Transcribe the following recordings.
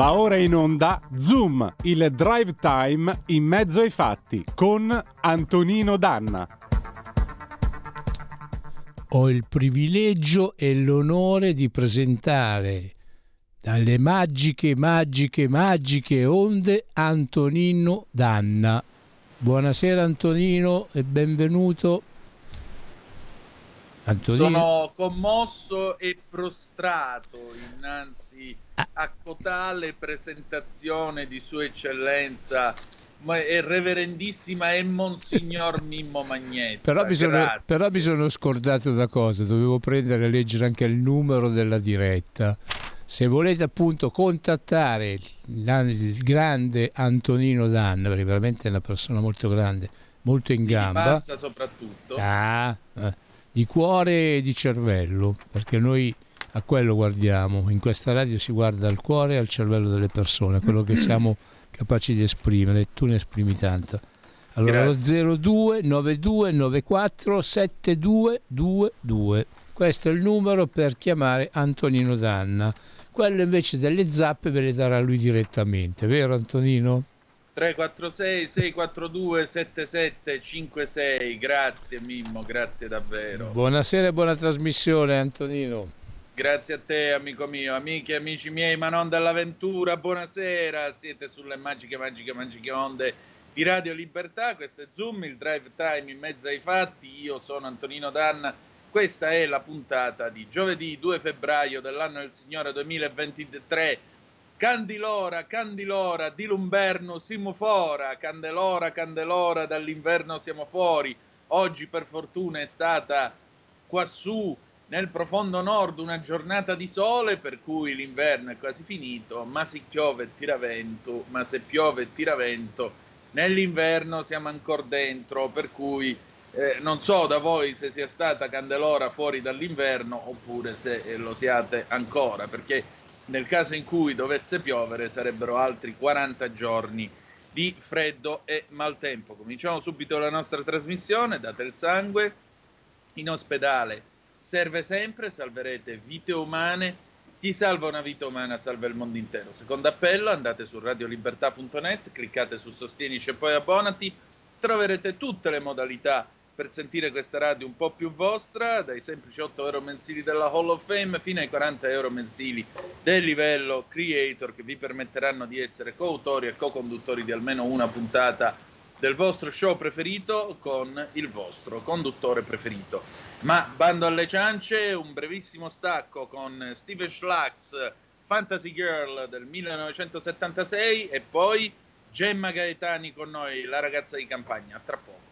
Va ora in onda Zoom, il drive time in mezzo ai fatti con Antonino Danna. Ho il privilegio e l'onore di presentare dalle magiche, magiche, magiche onde Antonino Danna. Buonasera Antonino e benvenuto. Sono commosso e prostrato innanzi ah. a cotale presentazione di Sua Eccellenza e reverendissima e Monsignor Mimmo Magnetti. Però, però mi sono scordato da cosa, dovevo prendere e leggere anche il numero della diretta. Se volete appunto contattare il grande Antonino Danna, perché veramente è una persona molto grande, molto in gamba. Di soprattutto. Ah, eh di cuore e di cervello, perché noi a quello guardiamo. In questa radio si guarda al cuore e al cervello delle persone, quello che siamo capaci di esprimere, e tu ne esprimi tanto. Allora Grazie. lo 02 92 94 7222. Questo è il numero per chiamare Antonino Danna. Quello invece delle zappe ve le darà lui direttamente, vero Antonino? 346 642 7756 grazie Mimmo grazie davvero. Buonasera e buona trasmissione Antonino. Grazie a te amico mio. Amiche e amici miei ma non dell'avventura buonasera. Siete sulle magiche magiche magiche onde di Radio Libertà. Questo è Zoom il drive time in mezzo ai fatti. Io sono Antonino Danna. Questa è la puntata di giovedì 2 febbraio dell'anno del Signore 2023 Candilora, Candilora, di l'Umberno siamo fora, Candelora, Candelora, dall'inverno siamo fuori. Oggi per fortuna è stata quassù nel profondo nord una giornata di sole, per cui l'inverno è quasi finito, ma si piove e tira vento, ma se piove e tira vento, nell'inverno siamo ancora dentro, per cui eh, non so da voi se sia stata Candelora fuori dall'inverno oppure se lo siate ancora, perché nel caso in cui dovesse piovere sarebbero altri 40 giorni di freddo e maltempo. Cominciamo subito la nostra trasmissione, date il sangue, in ospedale serve sempre, salverete vite umane, chi salva una vita umana salva il mondo intero. Secondo appello, andate su radiolibertà.net, cliccate su Sostienici e poi abbonati, troverete tutte le modalità per sentire questa radio un po' più vostra, dai semplici 8 euro mensili della Hall of Fame fino ai 40 euro mensili del livello creator che vi permetteranno di essere coautori e co-conduttori di almeno una puntata del vostro show preferito con il vostro conduttore preferito. Ma bando alle ciance, un brevissimo stacco con Steven Schlax, Fantasy Girl del 1976 e poi Gemma Gaetani con noi, la ragazza di campagna. Tra poco.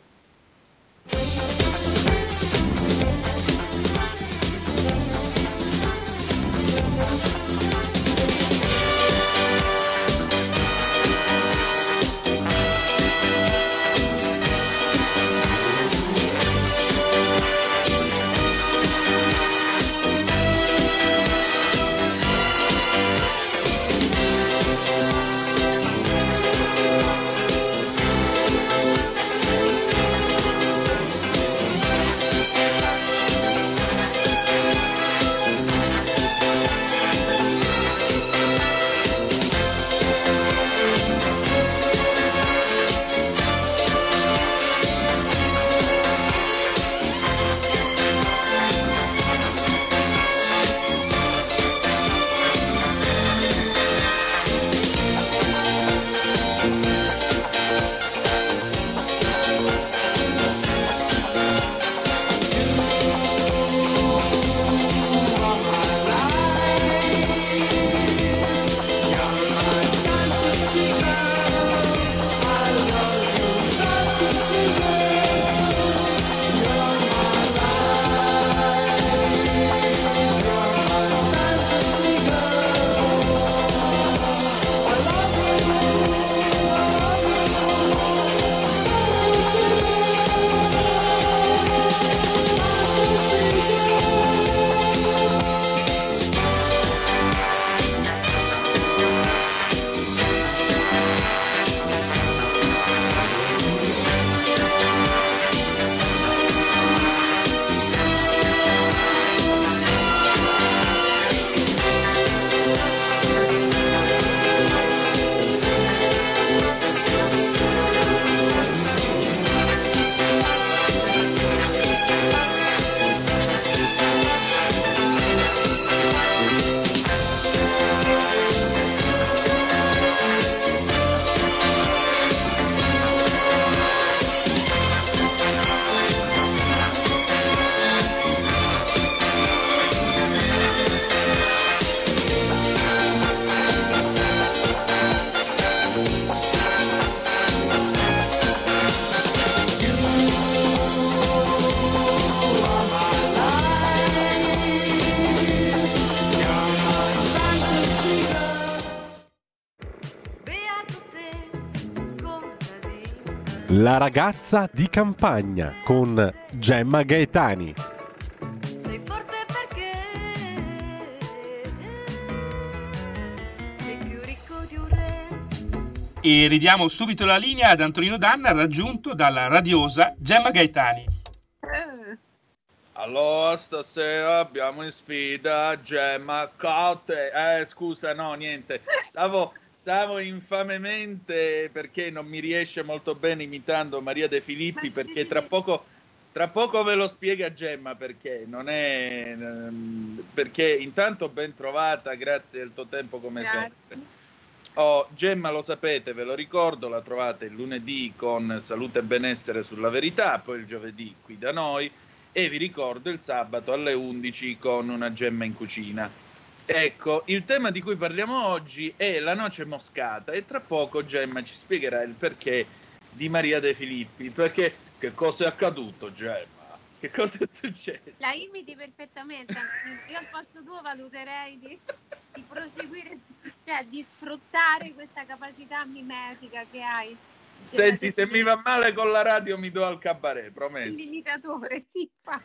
La ragazza di campagna con Gemma Gaetani. Sei forte perché sei più ricco di un re. E ridiamo subito la linea ad Antonino Danna raggiunto dalla radiosa Gemma Gaetani. Stasera abbiamo in sfida Gemma Cotte. Eh, scusa, no, niente. Stavo, stavo infamemente perché non mi riesce molto bene imitando Maria De Filippi perché tra poco, tra poco ve lo spiega Gemma perché non è... ehm, perché intanto ben trovata, grazie del tuo tempo come Grazie. sempre. Oh, Gemma lo sapete, ve lo ricordo, la trovate il lunedì con Salute e Benessere sulla Verità, poi il giovedì qui da noi e vi ricordo il sabato alle 11 con una gemma in cucina. Ecco, il tema di cui parliamo oggi è la noce moscata e tra poco Gemma ci spiegherà il perché di Maria De Filippi, perché che cosa è accaduto Gemma? Che cosa è successo? La imiti perfettamente. Io al posto tuo valuterei di, di proseguire, cioè di sfruttare questa capacità mimetica che hai. Senti, se mi va male con la radio mi do al cabaret, promesso. L'imitatore, sì. fa.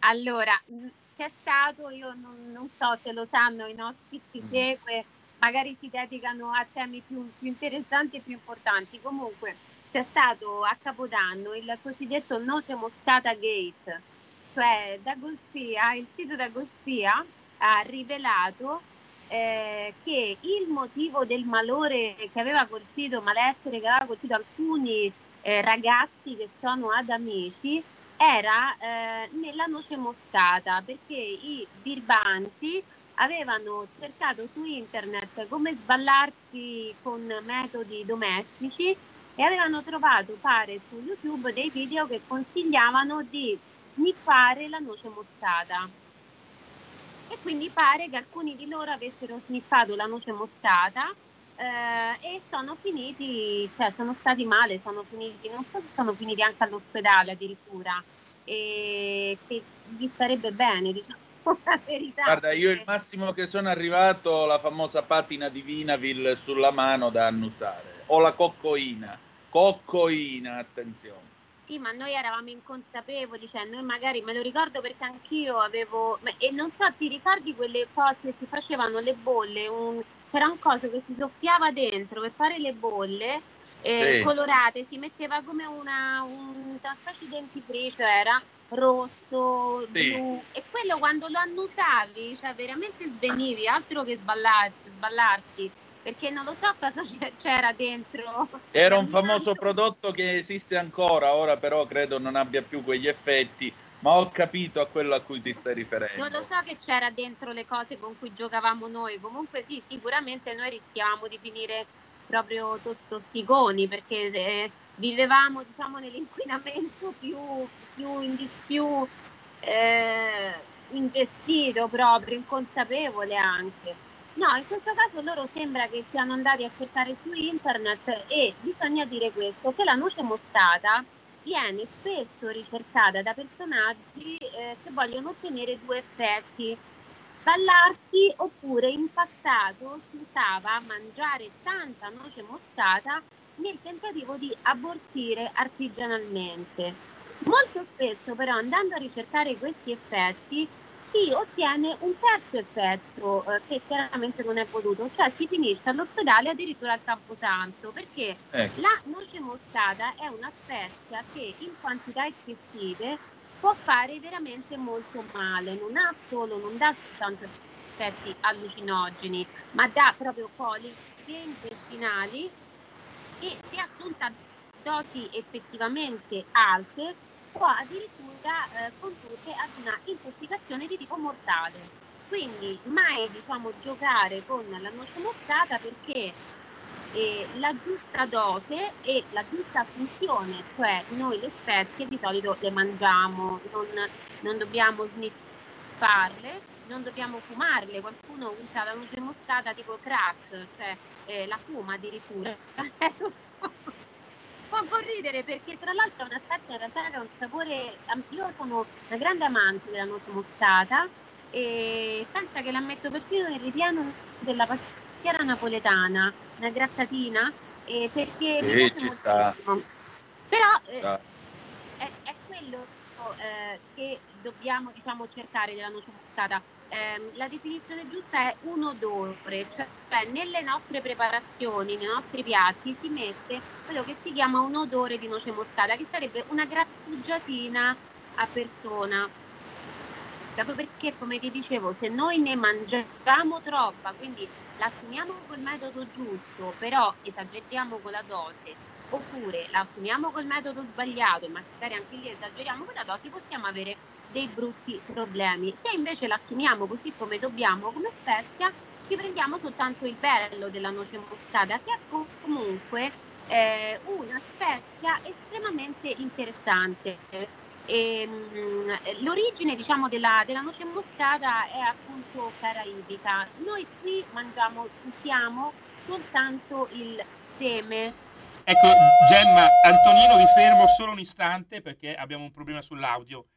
Allora, mh, c'è stato, io non, non so se lo sanno, i nostri chi Mm. segue, magari si dedicano a temi più, più interessanti e più importanti. Comunque, c'è stato a Capodanno il cosiddetto Noce Moscata Gate, cioè D'Agostia, il sito D'Agostia ha rivelato eh, che il motivo del malore che aveva colpito, malessere che aveva colpito alcuni eh, ragazzi che sono ad amici era eh, nella noce moscata perché i birbanti avevano cercato su internet come sballarsi con metodi domestici e avevano trovato, pare, su YouTube dei video che consigliavano di sniffare la noce moscata. E quindi pare che alcuni di loro avessero sniffato la noce moscata eh, e sono finiti, cioè sono stati male, sono finiti, non so se sono finiti anche all'ospedale addirittura, e che gli starebbe bene, diciamo verità. Guarda, io il massimo che sono arrivato la famosa patina di Vinaville sulla mano da annusare. O la coccoina. Coccoina, attenzione. Sì, ma noi eravamo inconsapevoli, cioè noi magari me lo ricordo perché anch'io avevo, e non so, ti ricordi quelle cose, si facevano le bolle, un- c'era un coso che si soffiava dentro per fare le bolle eh, Sì. colorate, si metteva come una, un- una specie di dentifricio, era rosso, Sì. blu, e quello quando lo annusavi, cioè veramente svenivi, altro che sballarsi, sballarsi perché non lo so cosa c'era dentro. Era un famoso prodotto che esiste ancora, ora però credo non abbia più quegli effetti, ma ho capito a quello a cui ti stai riferendo. Non lo so che c'era dentro le cose con cui giocavamo noi, comunque sì, sicuramente noi rischiavamo di finire proprio to- tossiconi perché eh, vivevamo diciamo nell'inquinamento più, più, in- più eh, ingestito proprio, inconsapevole anche. No, in questo caso loro sembra che siano andati a cercare su internet e bisogna dire questo, che la noce moscata viene spesso ricercata da personaggi eh, che vogliono ottenere due effetti. Ballarsi oppure in passato si usava mangiare tanta noce moscata nel tentativo di abortire artigianalmente. Molto spesso però andando a ricercare questi effetti si ottiene un terzo effetto eh, che chiaramente non è voluto, cioè si finisce all'ospedale addirittura al Camposanto perché Ecco. la noce moscata è una spezia che in quantità eccessive può fare veramente molto male, non ha solo, non dà soltanto effetti allucinogeni, ma dà proprio coliche intestinali e se assunta dosi effettivamente alte può addirittura eh, condurre ad una intossicazione di tipo mortale. Quindi mai diciamo giocare con la noce moscata perché eh, la giusta dose e la giusta funzione, cioè noi le spezie di solito le mangiamo, non, non dobbiamo sniffarle, non dobbiamo fumarle, qualcuno usa la noce moscata tipo crack, cioè eh, la fuma addirittura. Ridere perché tra l'altro è una spezia in realtà che ha un sapore, io sono una grande amante della noce moscata e pensa che la metto perfino nel ripieno della pastiera napoletana, una grattatina, eh, perché Sì, ci sta. Però eh, è, è quello eh, che dobbiamo diciamo, cercare della noce moscata. Ehm, la definizione giusta è un odore, cioè nelle nostre preparazioni, nei nostri piatti si mette quello che si chiama un odore di noce moscata, che sarebbe una grattugiatina a persona. Proprio perché, come ti dicevo, se noi ne mangiamo troppa, quindi l'assumiamo col metodo giusto, però esageriamo con la dose, oppure la assumiamo col metodo sbagliato e magari anche lì esageriamo con la dose, possiamo avere dei brutti problemi. Se invece l'assumiamo così come dobbiamo, come spezia, ci prendiamo soltanto il bello della noce moscata, che è comunque eh, una spezia estremamente interessante. E, mm, l'origine diciamo della, della noce moscata è appunto caraibica. Noi qui mangiamo, usiamo soltanto il seme Ecco, Gemma, Antonino, vi fermo solo un istante perché abbiamo un problema sull'audio.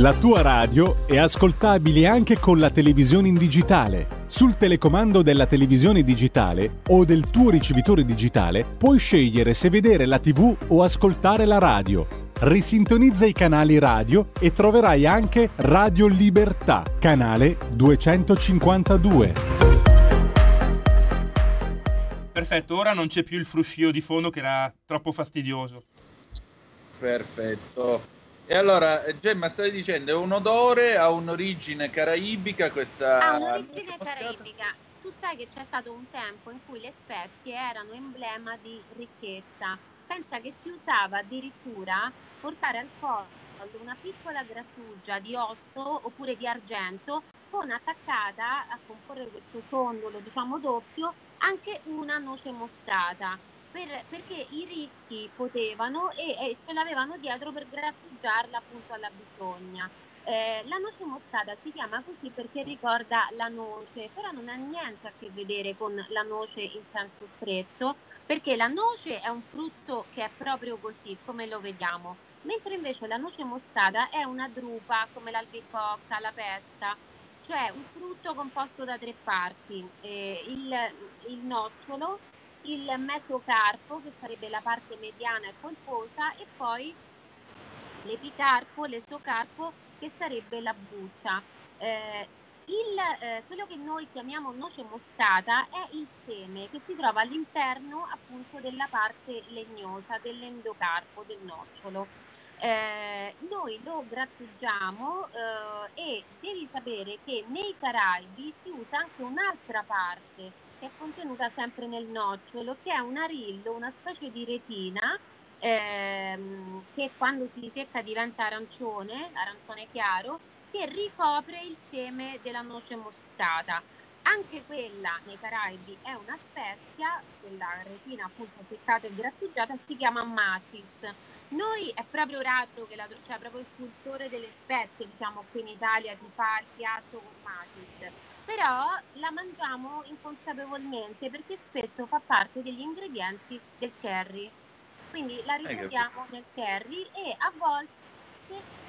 La tua radio è ascoltabile anche con la televisione in digitale. Sul telecomando della televisione digitale o del tuo ricevitore digitale puoi scegliere se vedere la TV o ascoltare la radio. Risintonizza i canali radio e troverai anche Radio Libertà, canale 252. Perfetto, ora non c'è più il fruscio di fondo che era troppo fastidioso. Perfetto. E allora, Gemma, stai dicendo, è un odore, ha un'origine caraibica questa... Ha un'origine caraibica. Tu sai che c'è stato un tempo in cui le spezie erano emblema di ricchezza. Pensa che si usava addirittura portare al collo una piccola grattugia di osso oppure di argento con attaccata a comporre questo sondolo, diciamo doppio, anche una noce moscata. Per- perché i ricchi potevano e, e ce l'avevano dietro per grattugiarla appunto alla bisogna. Eh, la noce moscata si chiama così perché ricorda la noce, però non ha niente a che vedere con la noce in senso stretto, perché la noce è un frutto che è proprio così, come lo vediamo, mentre invece la noce moscata è una drupa come l'albicocca, la pesca, cioè un frutto composto da tre parti, eh, il, il nocciolo, il mesocarpo, che sarebbe la parte mediana e polposa, e poi l'epicarpo, l'esocarpo, che sarebbe la buccia. Eh, il, eh, quello che noi chiamiamo noce moscata è il seme che si trova all'interno appunto della parte legnosa dell'endocarpo del nocciolo. Eh, noi lo grattugiamo eh, e devi sapere che nei Caraibi si usa anche un'altra parte che è contenuta sempre nel nocciolo, che è un arillo, una specie di retina ehm, che quando si secca diventa arancione, arancione chiaro, che ricopre il seme della noce moscata. Anche quella nei Caraibi è una spezia, quella retina appunto seccata e grattugiata, si chiama matis. Noi è proprio raro che la cioè proprio il cultore delle spezie, diciamo qui in Italia, ti fa il piatto con matis, però la mangiamo inconsapevolmente perché spesso fa parte degli ingredienti del curry. Quindi la ritroviamo nel curry e a volte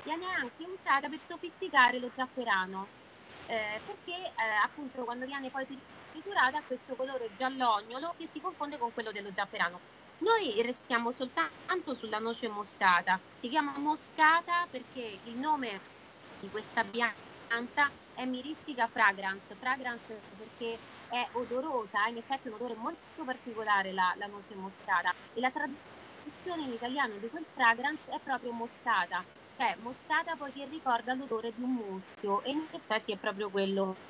viene anche usata per sofisticare lo zafferano, eh, perché eh, appunto quando viene poi triturata ha questo colore giallognolo che si confonde con quello dello zafferano. Noi restiamo soltanto sulla noce moscata, si chiama moscata perché il nome di questa pianta è Myristica fragrance, fragrance perché è odorosa, in effetti un odore molto particolare la, la noce moscata e la traduzione in italiano di quel fragrance è proprio moscata, cioè moscata poiché ricorda l'odore di un muschio e in effetti è proprio quello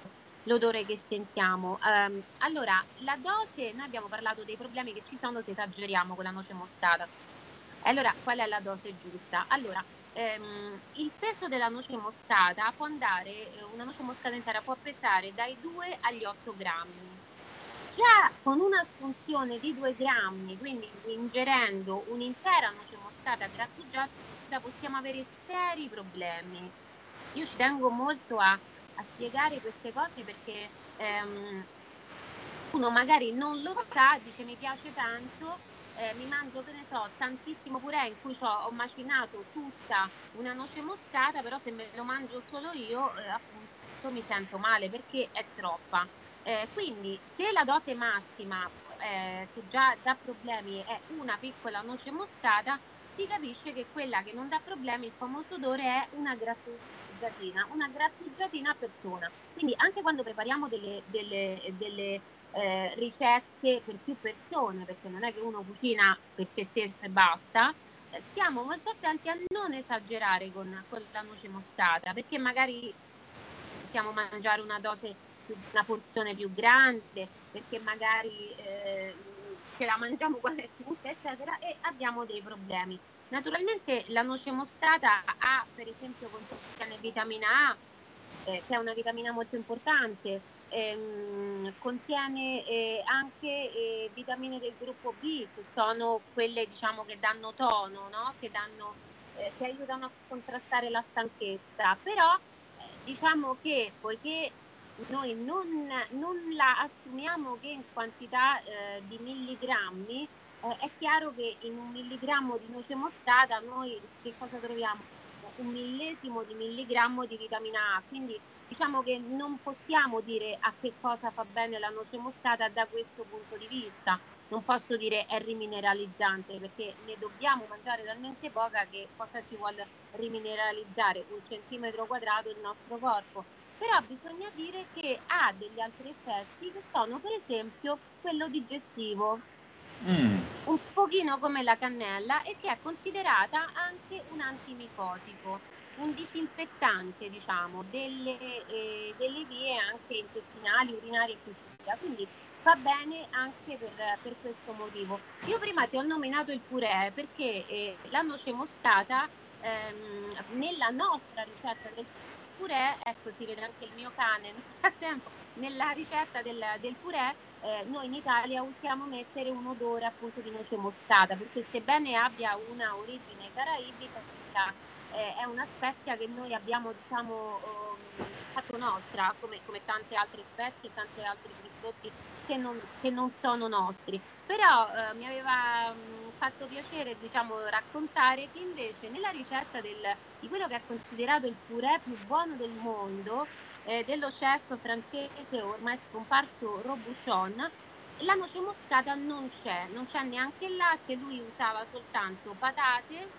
l'odore che sentiamo. Ehm, allora, la dose, noi abbiamo parlato dei problemi che ci sono se esageriamo con la noce moscata. Allora, qual è la dose giusta? Allora, ehm, il peso della noce moscata può andare, eh, una noce moscata intera può pesare dai 2 agli 8 grammi. già con un'assunzione di 2 grammi, quindi ingerendo un'intera noce moscata grattugiata, possiamo avere seri problemi. Io ci tengo molto a, a spiegare queste cose perché ehm, uno magari non lo sa, dice mi piace tanto, eh, mi mangio, che ne so, tantissimo purè in cui ho macinato tutta una noce moscata, però se me lo mangio solo io, eh, appunto, mi sento male perché è troppa. Eh, quindi se la dose massima, eh, che già dà problemi, è una piccola noce moscata, si capisce che quella che non dà problemi, il famoso odore, è una grattugiatina, una grattugiatina a persona. Quindi anche quando prepariamo delle, delle- delle, eh, ricette per più persone, perché non è che uno cucina per se stesso e basta, eh, stiamo molto attenti a non esagerare con, con la noce moscata, perché magari possiamo mangiare una dose, una porzione più grande, perché magari eh, ce la mangiamo quasi tutta, eccetera, e abbiamo dei problemi. Naturalmente la noce moscata ha, per esempio, contiene vitamina A, eh, che è una vitamina molto importante, ehm, contiene eh, anche eh, vitamine del gruppo B, che sono quelle diciamo che danno tono, no? che, danno, eh, che aiutano a contrastare la stanchezza, però eh, diciamo che poiché noi non, non la assumiamo che in quantità eh, di milligrammi, eh, è chiaro che in un milligrammo di noce moscata noi che cosa troviamo? Un millesimo di milligrammo di vitamina A, quindi diciamo che non possiamo dire a che cosa fa bene la noce moscata da questo punto di vista. Non posso dire è rimineralizzante perché ne dobbiamo mangiare talmente poca che cosa ci vuole rimineralizzare un centimetro quadrato del nostro corpo. Però bisogna dire che ha degli altri effetti che sono per esempio quello digestivo, Mm. un pochino come la cannella e che è considerata anche un antimicotico, un disinfettante, diciamo, delle, eh, delle vie anche intestinali, urinarie e così. Quindi va bene anche per, per questo motivo. Io prima ti ho nominato il purè perché eh, la noce moscata ehm, nella nostra ricetta del purè, ecco si vede anche il mio cane nel frattempo, nella ricetta del, del purè eh, noi in Italia usiamo mettere un odore appunto di noce moscata perché sebbene abbia una origine caraibica eh, è una spezia che noi abbiamo diciamo ehm, fatto nostra come, come tante altre spezie e tanti altri prodotti che non, che non sono nostri. Però eh, mi aveva mh, fatto piacere diciamo raccontare che invece nella ricetta del, di quello che è considerato il purè più buono del mondo eh, dello chef francese ormai scomparso Robuchon, la noce moscata non c'è, non c'è neanche il latte, lui usava soltanto patate,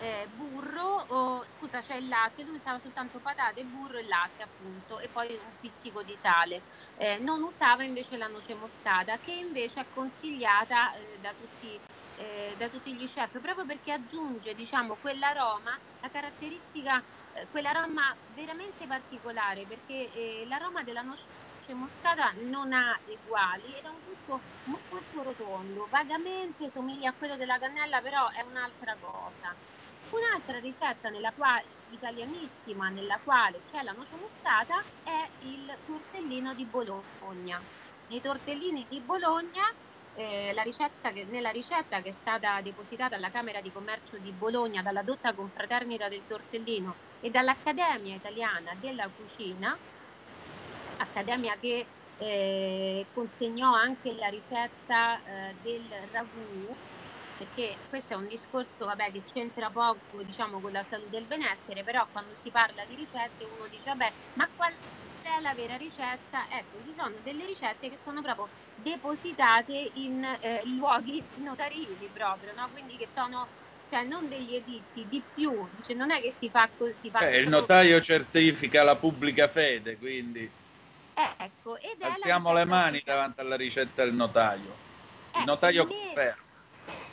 eh, burro, o, scusa c'è il latte, lui usava soltanto patate, burro e latte appunto e poi un pizzico di sale. Eh, non usava invece la noce moscata che invece è consigliata eh, da tutti eh, da tutti gli chef proprio perché aggiunge diciamo quell'aroma, la caratteristica eh, quell'aroma veramente particolare perché eh, l'aroma della noce moscata non ha uguali, era un gusto molto rotondo, vagamente somiglia a quello della cannella, però è un'altra cosa. Un'altra ricetta nella quale, italianissima nella quale c'è la noce moscata è il tortellino di Bologna. Nei tortellini di Bologna eh, ricetta che- nella ricetta che è stata depositata alla Camera di Commercio di Bologna dalla dotta confraternita del tortellino e dall'Accademia Italiana della Cucina, accademia che eh, consegnò anche la ricetta eh, del ragù, perché questo è un discorso vabbè, che c'entra poco diciamo, con la salute e il benessere, però quando si parla di ricette uno dice vabbè, ma qual è la vera ricetta? Ecco, ci sono delle ricette che sono proprio depositate in eh, luoghi notarili proprio, no? quindi che sono cioè non degli editti, di più, dice, non è che si fa così, fa Eh, il notaio certifica la pubblica fede, quindi Eh, ecco, ed è alziamo le mani davanti alla ricetta del notaio. Eh, Il notaio conferma.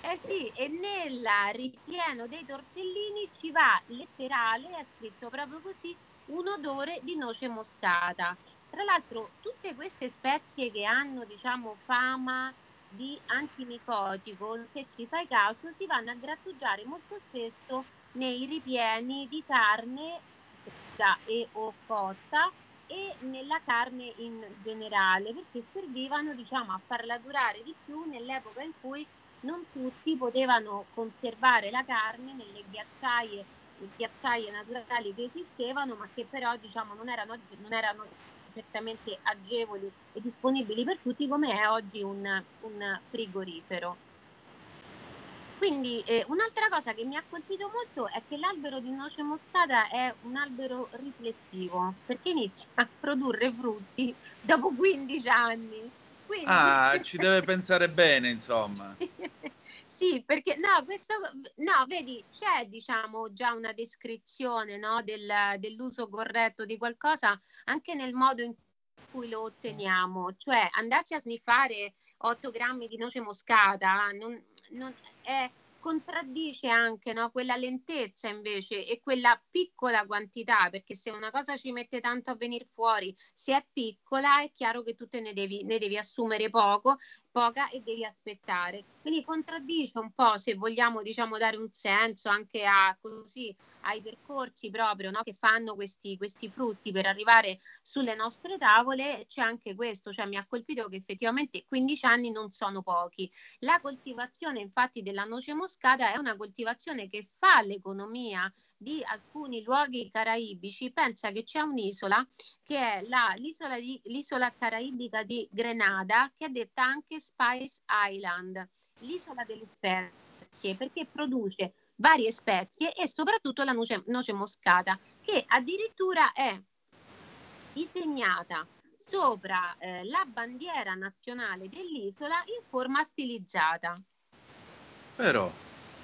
Eh sì, e nel ripieno dei tortellini ci va letterale, è scritto proprio così, un odore di noce moscata. Tra l'altro, tutte queste spezie che hanno, diciamo, fama di antimicotico, se ci fai caso, si vanno a grattugiare molto spesso nei ripieni di carne fresca e o cotta e nella carne in generale, perché servivano diciamo, a farla durare di più nell'epoca in cui non tutti potevano conservare la carne nelle ghiacciaie, ghiacciaie naturali che esistevano, ma che però diciamo, non, erano, non erano certamente agevoli e disponibili per tutti come è oggi un, un frigorifero. Quindi eh, un'altra cosa che mi ha colpito molto è che l'albero di noce moscata è un albero riflessivo perché inizia a produrre frutti dopo 15 anni. Quindi... Ah, ci deve pensare bene, insomma. Sì, perché no, questo, no, vedi, c'è diciamo già una descrizione no, del, dell'uso corretto di qualcosa anche nel modo in cui lo otteniamo, cioè andarsi a sniffare 8 grammi di noce moscata non, non è, contraddice anche no, quella lentezza invece e quella piccola quantità, perché se una cosa ci mette tanto a venire fuori, se è piccola è chiaro che tu te ne devi, ne devi assumere poco, poca e devi aspettare. Quindi contraddice un po', se vogliamo diciamo dare un senso anche a così ai percorsi proprio no, che fanno questi, questi frutti per arrivare sulle nostre tavole, c'è anche questo, cioè mi ha colpito che effettivamente 15 anni non sono pochi. La coltivazione infatti della noce moscata è una coltivazione che fa l'economia di alcuni luoghi caraibici. Pensa che c'è un'isola che è la, l'isola, di, l'isola caraibica di Grenada, che è detta anche Spice Island, l'isola delle spezie, perché produce varie spezie e soprattutto la noce, noce moscata, che addirittura è disegnata sopra eh, la bandiera nazionale dell'isola in forma stilizzata. Però,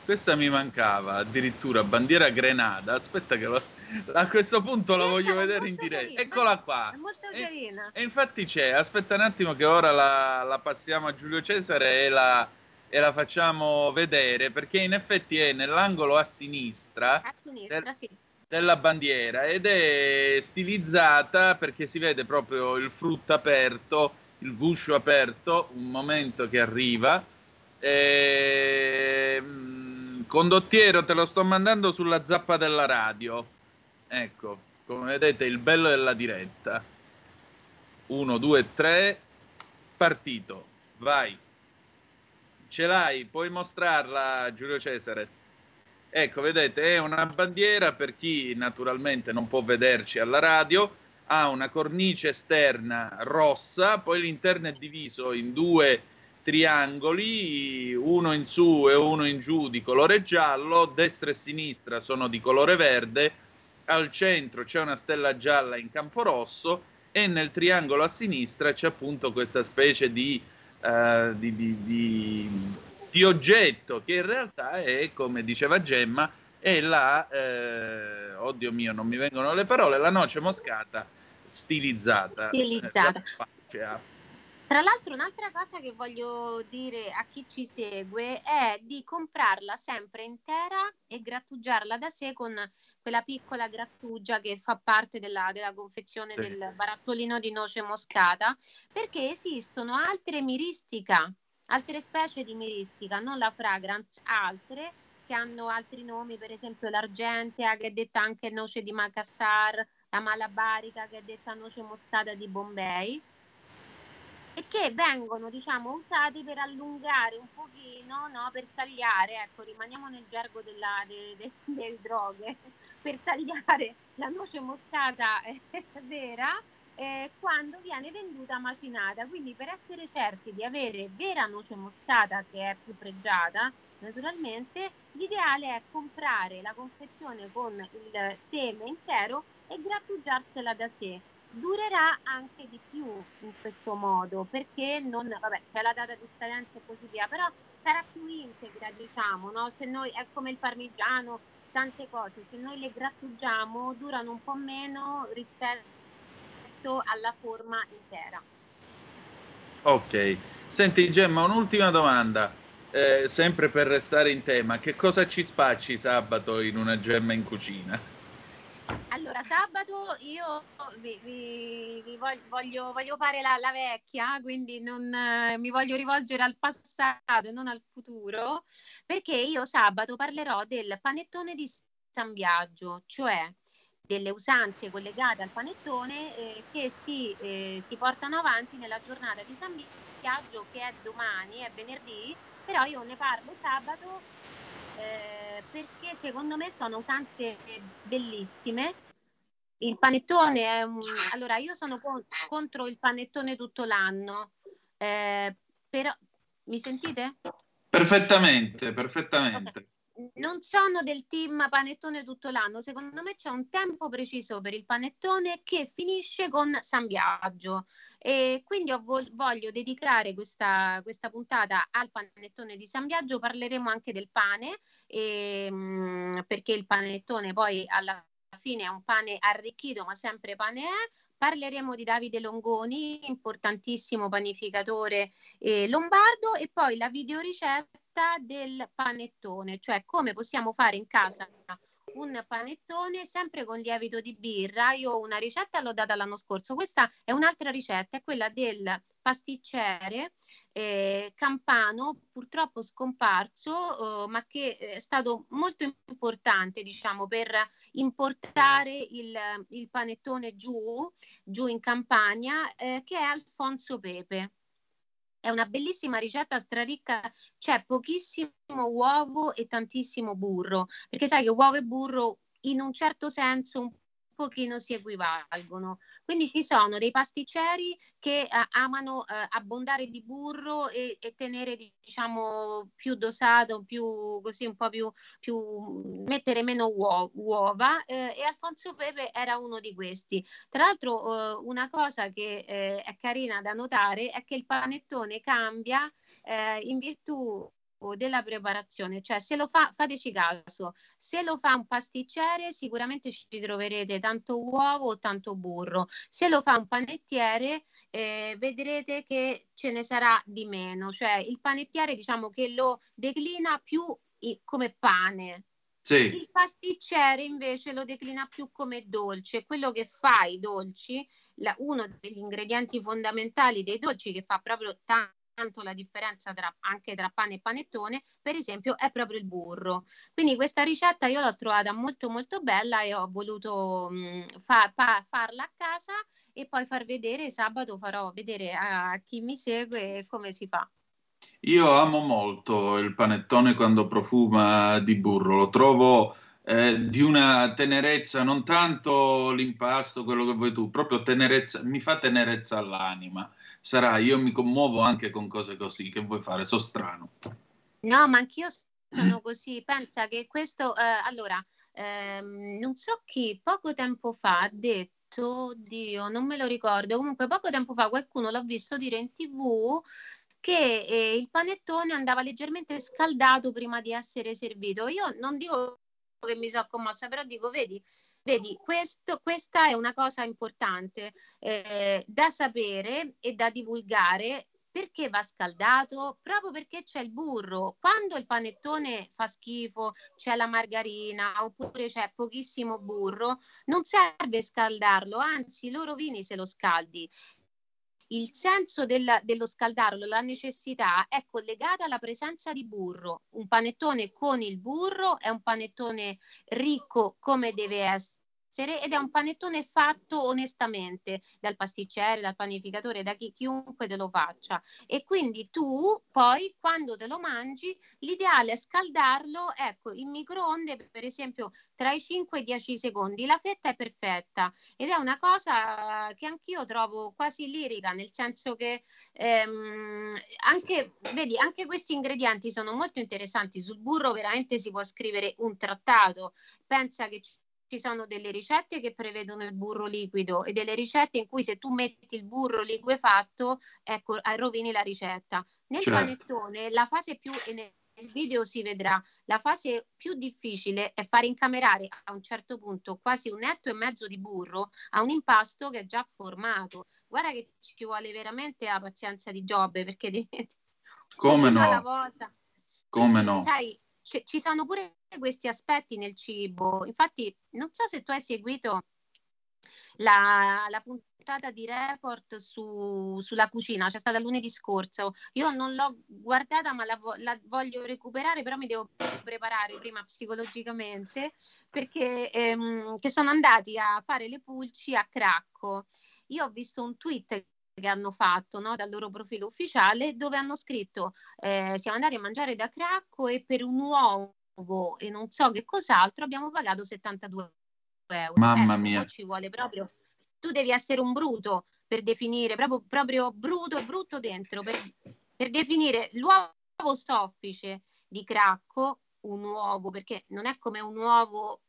questa mi mancava, addirittura bandiera Grenada. Aspetta che a questo punto la voglio vedere in diretta. carina, Eccola qua. È molto E- carina. E infatti c'è, aspetta un attimo che ora la, la passiamo a Giulio Cesare e la, e la facciamo vedere perché in effetti è nell'angolo a sinistra A sinistra, del- sì. della bandiera ed è stilizzata perché si vede proprio il frutto aperto, il guscio aperto, un momento che arriva. Ehm, condottiero, te lo sto mandando sulla zappa della radio. Ecco, come vedete il bello della diretta. 1, 2, 3, partito, vai. Ce l'hai, puoi mostrarla Giulio Cesare. Ecco, vedete, è una bandiera per chi naturalmente non può vederci alla radio, ha una cornice esterna rossa, poi l'interno è diviso in due triangoli, uno in su e uno in giù di colore giallo, destra e sinistra sono di colore verde, al centro c'è una stella gialla in campo rosso e nel triangolo a sinistra c'è appunto questa specie di, eh, di, di- di- oggetto che in realtà è, come diceva Gemma, è la, eh, oddio mio, non mi vengono le parole, la noce moscata stilizzata. Stilizzata. Eh. Tra l'altro un'altra cosa che voglio dire a chi ci segue è di comprarla sempre intera e grattugiarla da sé con quella piccola grattugia che fa parte della, della confezione Sì. del barattolino di noce moscata, perché esistono altre miristica, altre specie di miristica, non la fragrance, altre che hanno altri nomi, per esempio l'argentea che è detta anche noce di Macassar, la malabarica che è detta noce moscata di Bombay e che vengono diciamo usati per allungare un pochino no? per tagliare ecco rimaniamo nel gergo della, de- de- delle droghe per tagliare la noce moscata eh, vera eh, quando viene venduta macinata quindi per essere certi di avere vera noce moscata che è più pregiata naturalmente l'ideale è comprare la confezione con il seme intero e grattugiarsela da sé durerà anche di più in questo modo perché non vabbè c'è la data di scadenza e così via però sarà più integra diciamo no? Se noi è come il parmigiano tante cose. Se noi le grattugiamo durano un po' meno rispetto alla forma intera. Ok, senti Gemma, un'ultima domanda, Eh, sempre per restare in tema, che cosa ci spacci sabato in una Gemma in cucina? Allora, sabato io vi, vi- vi voglio, voglio- fare la, la vecchia, quindi non, eh, mi voglio rivolgere al passato e non al futuro, perché io sabato parlerò del panettone di San Biagio, cioè delle usanze collegate al panettone eh, che si, eh, si portano avanti nella giornata di San Biagio che è domani, è venerdì, però io ne parlo sabato eh, perché secondo me sono usanze bellissime. Il panettone è un... Allora, io sono con- contro il panettone tutto l'anno, eh, però mi sentite? Perfettamente, perfettamente. Non sono del team panettone tutto l'anno, secondo me c'è un tempo preciso per il panettone che finisce con San Biagio. E quindi vol- voglio dedicare questa, questa puntata al panettone di San Biagio, parleremo anche del pane e, mm, perché il panettone poi alla fine è un pane arricchito ma sempre pane è. Parleremo di Davide Longoni, importantissimo panificatore eh, lombardo. E poi la videoricetta del panettone, cioè come possiamo fare in casa un panettone sempre con lievito di birra. Io una ricetta l'ho data l'anno scorso, questa è un'altra ricetta, è quella del pasticcere eh, campano, purtroppo scomparso, eh, ma che è stato molto importante, diciamo, per importare il, il panettone giù, giù in Campania, eh, che è Alfonso Pepe. È una bellissima ricetta straricca, c'è pochissimo uovo e tantissimo burro, perché sai che uovo e burro in un certo senso un pochino si equivalgono. Quindi ci sono dei pasticceri che eh, amano eh, abbondare di burro e, e tenere diciamo più dosato, più così un po' più, più mettere meno uo- uova eh, e Alfonso Pepe era uno di questi. Tra l'altro eh, una cosa che eh, è carina da notare è che il panettone cambia eh, in virtù della preparazione, cioè se lo fa, fateci caso, se lo fa un pasticcere sicuramente ci troverete tanto uovo o tanto burro, se lo fa un panettiere eh, vedrete che ce ne sarà di meno, cioè il panettiere diciamo che lo declina più come pane. Sì, Il pasticcere invece lo declina più come dolce, quello che fa i dolci, la- uno degli ingredienti fondamentali dei dolci che fa proprio tanto la differenza tra, anche tra pane e panettone, per esempio, è proprio il burro. Quindi questa ricetta io l'ho trovata molto molto bella e ho voluto mh, fa- pa- farla a casa e poi far vedere, sabato farò vedere a chi mi segue come si fa. io amo molto il panettone quando profuma di burro, lo trovo eh, di una tenerezza, non tanto l'impasto, quello che vuoi tu, proprio tenerezza, mi fa tenerezza all'anima. Sarà, io mi commuovo anche con cose così, che vuoi fare? So strano. No, ma anch'io sono così. Pensa che questo, eh, allora, ehm, non so chi poco tempo fa ha detto, oddio, non me lo ricordo, comunque poco tempo fa qualcuno l'ha visto dire in TV che eh, il panettone andava leggermente scaldato prima di essere servito. Io non dico che mi sono commossa, però dico, vedi, vedi, questo, questa è una cosa importante eh, da sapere e da divulgare perché va scaldato? Proprio perché c'è il burro. Quando il panettone fa schifo, c'è la margarina oppure c'è pochissimo burro, non serve scaldarlo, anzi lo rovini se lo scaldi. Il senso del- dello scaldarlo, la necessità è collegata alla presenza di burro. Un panettone con il burro è un panettone ricco come deve essere ed è un panettone fatto onestamente dal pasticcere, dal panificatore, da chi, chiunque te lo faccia. E quindi tu poi quando te lo mangi, l'ideale è scaldarlo, ecco, in microonde per esempio tra i 5 e i 10 secondi. La fetta è perfetta ed è una cosa che anch'io trovo quasi lirica, nel senso che ehm, anche, vedi, anche questi ingredienti sono molto interessanti. Sul burro veramente si può scrivere un trattato. Pensa che ci ci sono delle ricette che prevedono il burro liquido e delle ricette in cui se tu metti il burro liquefatto, ecco, rovini la ricetta. Nel Certo. panettone la fase più e nel video si vedrà, la fase più difficile è far incamerare a un certo punto quasi un netto e mezzo di burro a un impasto che è già formato. Guarda che ci vuole veramente la pazienza di Giobbe perché diventa Come no? Come no? Sai, ci- ci sono pure questi aspetti nel cibo. Infatti, non so se tu hai seguito la, la puntata di report su- sulla cucina, c'è stata lunedì scorso. Io non l'ho guardata, ma la, la voglio recuperare, però mi devo preparare prima psicologicamente perché ehm, sono andati a fare le pulci a Cracco. Io ho visto un tweet che hanno fatto no, dal loro profilo ufficiale dove hanno scritto eh, siamo andati a mangiare da Cracco e per un uovo e non so che cos'altro abbiamo pagato 72 euro. Mamma Ecco, mia. ci vuole proprio tu devi essere un bruto per definire proprio, proprio bruto brutto dentro per, per definire l'uovo soffice di Cracco un uovo perché non è come un uovo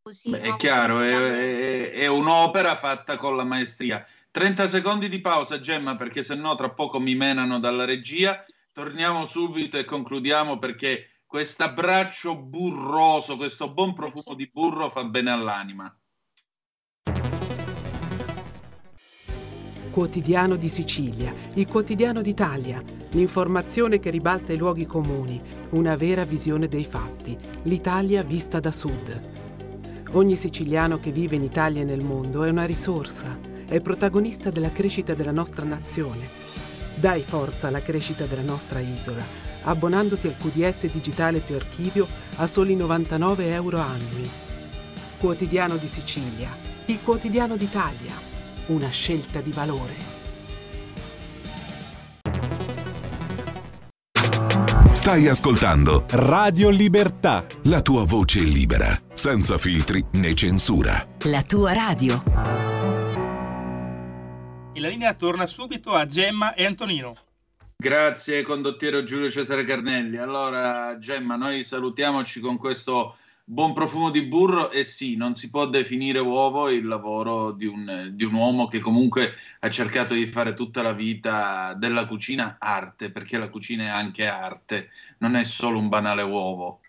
così Beh, è uovo chiaro, è, è- è un'opera fatta con la maestria. 30 secondi di pausa, Gemma, perché se no tra poco mi menano dalla regia. Torniamo subito e concludiamo perché questo abbraccio burroso, questo buon profumo di burro fa bene all'anima. Quotidiano di Sicilia, il quotidiano d'Italia, l'informazione che ribalta i luoghi comuni, una vera visione dei fatti, l'Italia vista da sud. Ogni siciliano che vive in Italia e nel mondo è una risorsa, è protagonista della crescita della nostra nazione. Dai forza alla crescita della nostra isola, abbonandoti al QDS digitale più archivio a soli 99 euro annui. Quotidiano di Sicilia, il quotidiano d'Italia, una scelta di valore. Stai ascoltando Radio Libertà. la tua voce libera, senza filtri né censura. La tua radio. E la linea torna subito a Gemma e Antonino. Grazie condottiero Giulio Cesare Carnelli. Allora, Gemma, noi salutiamoci con questo buon profumo di burro e sì, non si può definire uovo il lavoro di un, di un uomo che comunque ha cercato di fare tutta la vita della cucina arte, perché la cucina è anche arte, non è solo un banale uovo.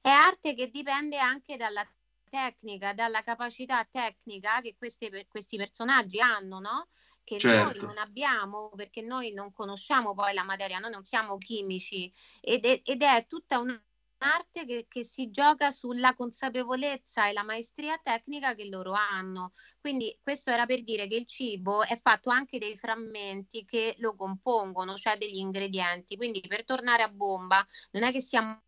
È arte che dipende anche dalla tecnica, dalla capacità tecnica che queste- questi personaggi hanno, no? Che Certo. noi non abbiamo perché noi non conosciamo poi la materia, noi non siamo chimici ed è, ed è tutta un'arte che, che si gioca sulla consapevolezza e la maestria tecnica che loro hanno. Quindi questo era per dire che il cibo è fatto anche dei frammenti che lo compongono, cioè degli ingredienti. Quindi per tornare a bomba, non è che siamo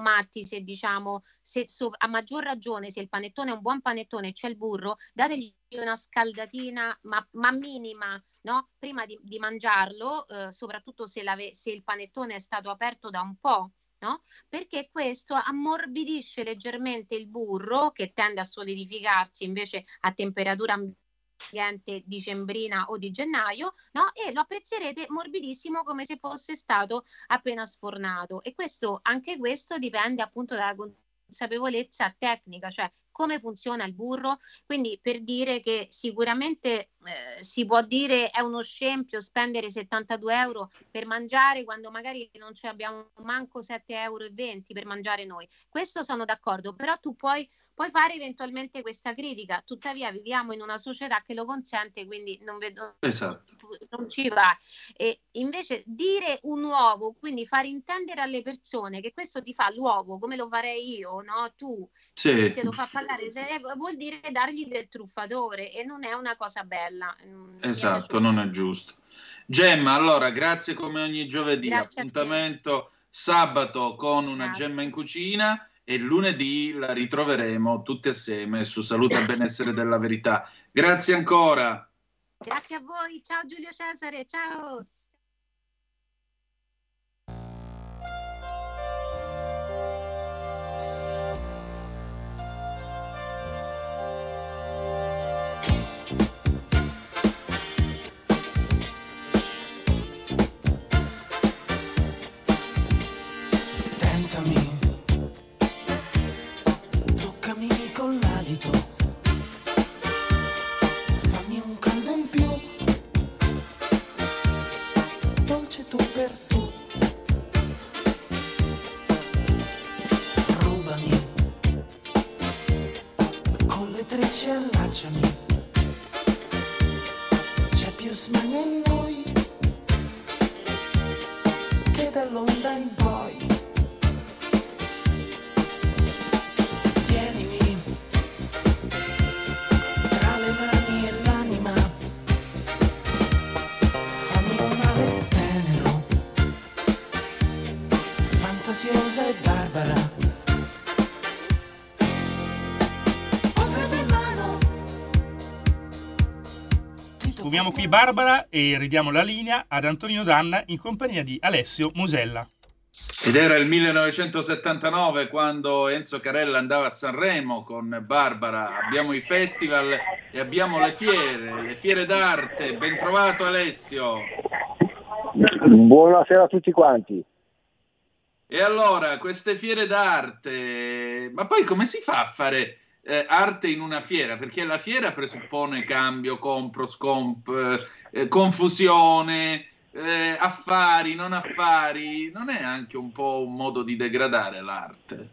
matti se diciamo se so- a maggior ragione se il panettone è un buon panettone e c'è il burro dategli una scaldatina ma, ma minima no? prima di, di mangiarlo eh, soprattutto se, se il panettone è stato aperto da un po' no? perché questo ammorbidisce leggermente il burro che tende a solidificarsi invece a temperatura ambiente dicembrina o di gennaio, no? E lo apprezzerete morbidissimo come se fosse stato appena sfornato. E questo, anche questo dipende appunto dalla consapevolezza tecnica, cioè come funziona il burro. Quindi per dire che sicuramente eh, si può dire è uno scempio spendere 72 euro per mangiare quando magari non ci abbiamo manco 7,20 euro per mangiare noi. Questo sono d'accordo, però tu puoi puoi fare eventualmente questa critica, tuttavia viviamo in una società che lo consente, quindi non vedo Esatto. non ci va. E invece dire un uovo, quindi far intendere alle persone che questo ti fa l'uovo come lo farei io, no? Tu Sì. te lo fa parlare, vuol dire dargli del truffatore e non è una cosa bella. Non Esatto, non è giusto. Gemma, allora, grazie come ogni giovedì. Grazie. Appuntamento sabato con una Grazie. Gemma in cucina e lunedì la ritroveremo tutti assieme su Salute e Benessere della Verità. Grazie ancora. Grazie a voi, ciao Giulio Cesare, ciao. Tentami, con Sfumiamo qui Barbara e ridiamo la linea ad Antonino Danna in compagnia di Alessio Musella. Ed era il 1979 quando Enzo Carella andava a Sanremo con Barbara. Abbiamo i festival e abbiamo le fiere, le fiere d'arte. Ben trovato Alessio. Buonasera a tutti quanti. E allora, queste fiere d'arte, ma poi come si fa a fare eh, arte in una fiera? Perché la fiera presuppone cambio, compro, scomp, eh, confusione, eh, affari, non affari. Non è anche un po' un modo di degradare l'arte?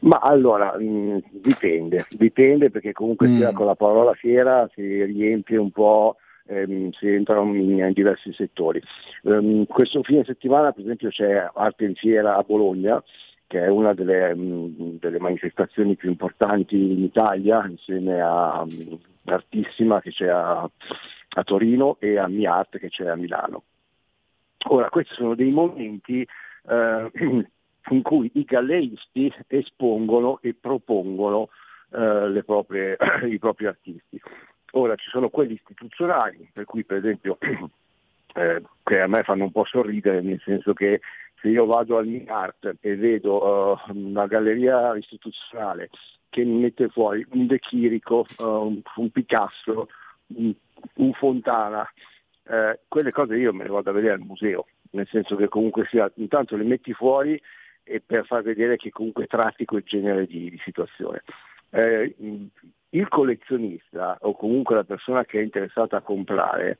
Ma allora, mh, dipende, dipende perché comunque Mm. con la parola fiera si riempie un po', ehm, si entrano in, in diversi settori. Ehm, questo fine settimana per esempio c'è Arte in Fiera a Bologna, che è una delle, mh, delle manifestazioni più importanti in Italia, insieme a mh, Artissima che c'è a, a Torino e a MiArt che c'è a Milano. Ora, questi sono dei momenti eh, in cui i galleristi espongono e propongono eh, proprie- i propri artisti. Ora ci sono quelli istituzionali, per cui per esempio eh, che a me fanno un po' sorridere, nel senso che se io vado al MiArt e vedo eh, una galleria istituzionale che mette fuori un De Chirico, eh, un, Picasso, un, un Fontana, eh, quelle cose io me le vado a vedere al museo, nel senso che comunque sia, intanto le metti fuori e per far vedere che comunque tratti quel genere di, di situazione. Eh, il collezionista o comunque la persona che è interessata a comprare,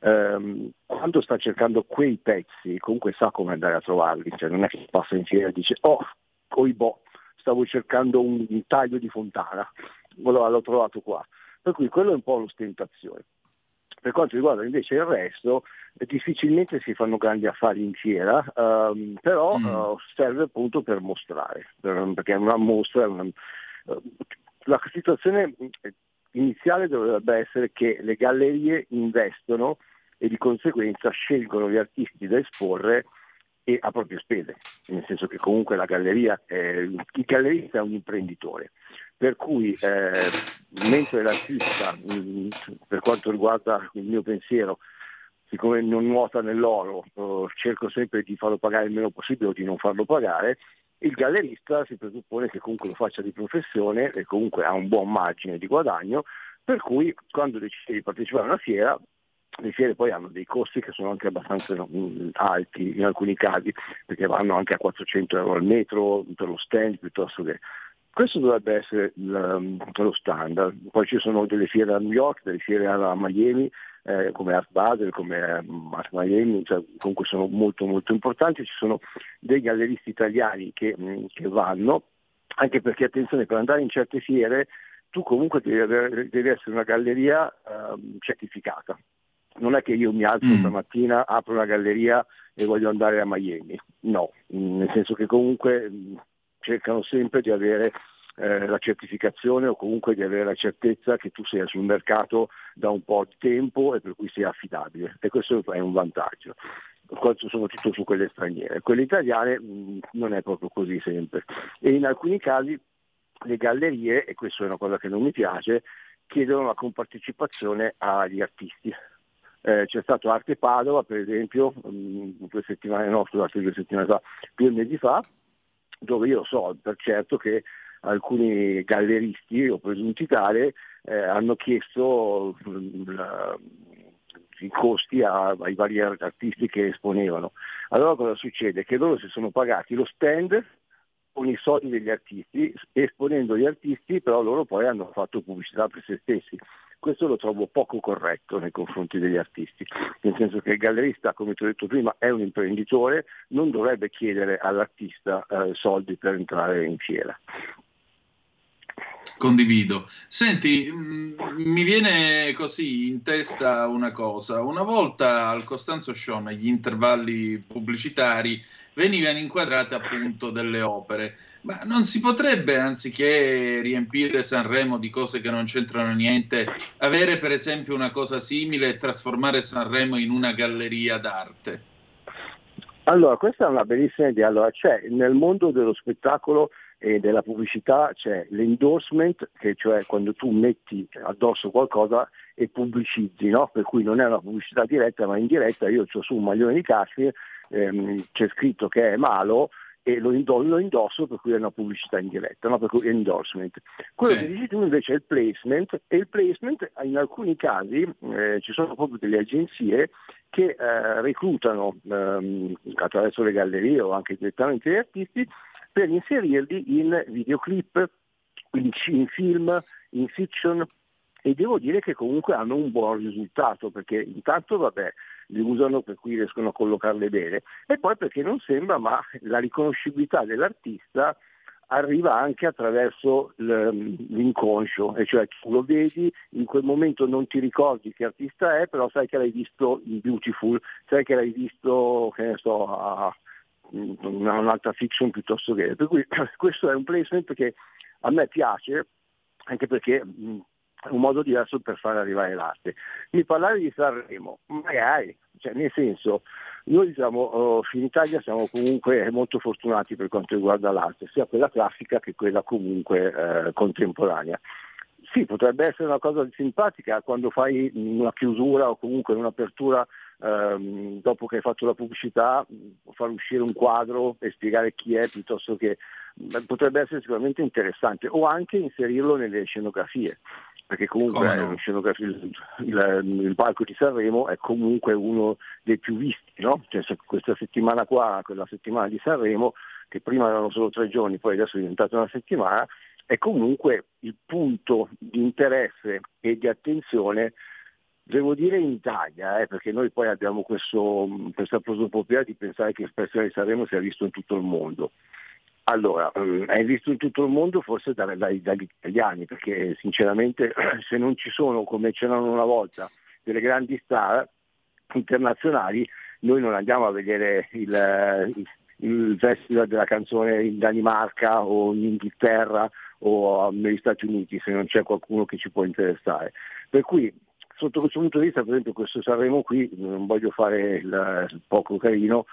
ehm, quando sta cercando quei pezzi, comunque sa come andare a trovarli, cioè non è che passa in fiera e dice oh, oibò, stavo cercando un, un taglio di fontana, allora l'ho trovato qua. Per cui quello è un po' l'ostentazione. Per quanto riguarda invece il resto, difficilmente si fanno grandi affari in fiera, ehm, però Mm. eh, serve appunto per mostrare, per- perché è una mostra, è una- eh, la situazione eh, iniziale dovrebbe essere che le gallerie investono e di conseguenza scelgono gli artisti da esporre e a proprie spese, nel senso che comunque la galleria, è, il gallerista è un imprenditore, per cui eh, mentre l'artista, mh, per quanto riguarda il mio pensiero, siccome non nuota nell'oro, eh, cerco sempre di farlo pagare il meno possibile o di non farlo pagare, il gallerista si presuppone che comunque lo faccia di professione e comunque ha un buon margine di guadagno, per cui quando decide di partecipare a una fiera, le fiere poi hanno dei costi che sono anche abbastanza mm, alti in alcuni casi, perché vanno anche a 400 euro al metro per lo stand piuttosto che... Questo dovrebbe essere lo standard. Poi ci sono delle fiere a New York, delle fiere a Miami, eh, come Art Basel, come eh, Art Miami, cioè, comunque sono molto molto importanti. Ci sono dei galleristi italiani che, mh, che vanno, anche perché attenzione, per andare in certe fiere tu comunque devi, avere- devi essere una galleria ehm, certificata. Non è che io mi alzo Mm. stamattina, apro una galleria e voglio andare a Miami. No, mh, nel senso che comunque cercano sempre di avere eh, la certificazione o comunque di avere la certezza che tu sia sul mercato da un po' di tempo e per cui sia affidabile. E questo è un vantaggio questo soprattutto su quelle straniere. Quelle italiane mh, non è proprio così sempre. E in alcuni casi le gallerie, e questa è una cosa che non mi piace, chiedono la compartecipazione agli artisti. Eh, c'è stato Arte Padova, per esempio, mh, due settimane, no, scusate, due settimane fa, due mesi fa, dove io so per certo che alcuni galleristi o presunti tale eh, hanno chiesto mh, la- i costi a- ai vari artisti che esponevano. Allora cosa succede? Che loro si sono pagati lo stand con i soldi degli artisti, esponendo gli artisti, però loro poi hanno fatto pubblicità per se stessi. Questo lo trovo poco corretto nei confronti degli artisti, nel senso che il gallerista, come ti ho detto prima, è un imprenditore, non dovrebbe chiedere all'artista eh, soldi per entrare in fiera. Condivido. Senti, mh, mi viene così in testa una cosa. Una volta al Costanzo Show, negli intervalli pubblicitari, venivano inquadrate appunto delle opere. Ma non si potrebbe, anziché riempire Sanremo di cose che non c'entrano niente, avere per esempio una cosa simile e trasformare Sanremo in una galleria d'arte? Allora, questa è una bellissima idea. Allora, c'è nel mondo dello spettacolo e della pubblicità c'è l'endorsement, che cioè quando tu metti addosso qualcosa e pubblicizzi, no? per cui non è una pubblicità diretta ma indiretta, io ho su un maglione di caschi, ehm, c'è scritto che è malo e lo, indo- lo indosso per cui è una pubblicità indiretta, no? per cui è endorsement. Quello Sì. che dici tu invece è il placement e il placement in alcuni casi eh, ci sono proprio delle agenzie che eh, reclutano ehm, attraverso le gallerie o anche direttamente gli artisti per inserirli in videoclip, in, in film, in fiction e devo dire che comunque hanno un buon risultato perché intanto vabbè li usano per cui riescono a collocarle bene. E poi perché non sembra ma la riconoscibilità dell'artista arriva anche attraverso l'inconscio, e cioè tu lo vedi, in quel momento non ti ricordi che artista è, però sai che l'hai visto in Beautiful, sai che l'hai visto, che ne so, a una- un'altra fiction piuttosto che... Per cui questo è un placement che a me piace, anche perché un modo diverso per fare arrivare l'arte. Mi parlare di Sanremo, magari, cioè nel senso, noi diciamo, oh, in Italia siamo comunque molto fortunati per quanto riguarda l'arte, sia quella classica che quella comunque eh, contemporanea. Sì, potrebbe essere una cosa simpatica quando fai una chiusura o comunque un'apertura ehm, dopo che hai fatto la pubblicità, far uscire un quadro e spiegare chi è piuttosto che potrebbe essere sicuramente interessante o anche inserirlo nelle scenografie perché comunque no? eh, scenografia- il, il- il palco di Sanremo è comunque uno dei più visti, no? Cioè, questa settimana qua, quella settimana di Sanremo, che prima erano solo tre giorni, poi adesso è diventata una settimana, è comunque il punto di interesse e di attenzione, devo dire in Italia, eh, perché noi poi abbiamo questo, questa prosopopea di pensare che il Festival di Sanremo sia visto in tutto il mondo. Allora, è visto in tutto il mondo forse da- dai- dagli italiani, perché sinceramente se non ci sono, come c'erano una volta, delle grandi star internazionali, noi non andiamo a vedere il, il- festival della canzone in Danimarca o in Inghilterra o negli Stati Uniti se non c'è qualcuno che ci può interessare. Per cui sotto questo punto di vista, per esempio, questo Sanremo qui, non voglio fare il poco carino,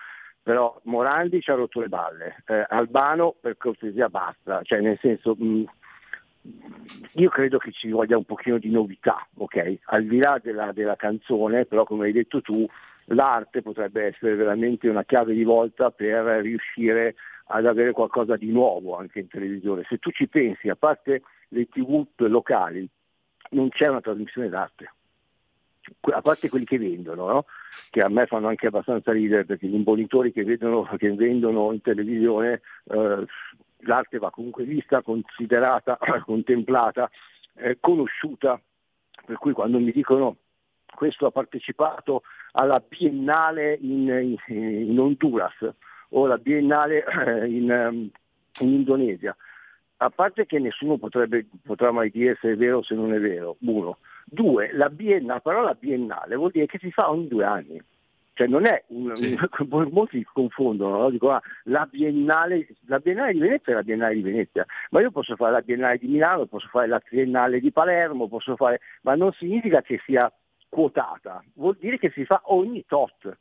però Morandi ci ha rotto le balle, Eh, Albano per cortesia basta, cioè nel senso mh, io credo che ci voglia un pochino di novità, ok? Al di là della, della canzone, però come hai detto tu, l'arte potrebbe essere veramente una chiave di volta per riuscire ad avere qualcosa di nuovo anche in televisione. Se tu ci pensi, a parte le tv locali, non c'è una trasmissione d'arte a parte quelli che vendono, no? che a me fanno anche abbastanza ridere perché gli imbonitori che, vedono, che vendono in televisione, eh, l'arte va comunque vista, considerata, contemplata, eh, conosciuta, per cui quando mi dicono questo ha partecipato alla Biennale in, in, in Honduras o la Biennale in, ehm, in Indonesia, a parte che nessuno potrebbe, potrà mai dire se è vero o se non è vero, uno. Due, la, bienna- la parola biennale vuol dire che si fa ogni due anni. Cioè non è un, un- molti si confondono, no? dicono ah, la, biennale, la biennale di Venezia è la biennale di Venezia, ma io posso fare la biennale di Milano, posso fare la triennale di Palermo, posso fare, ma non significa che sia quotata, vuol dire che si fa ogni tot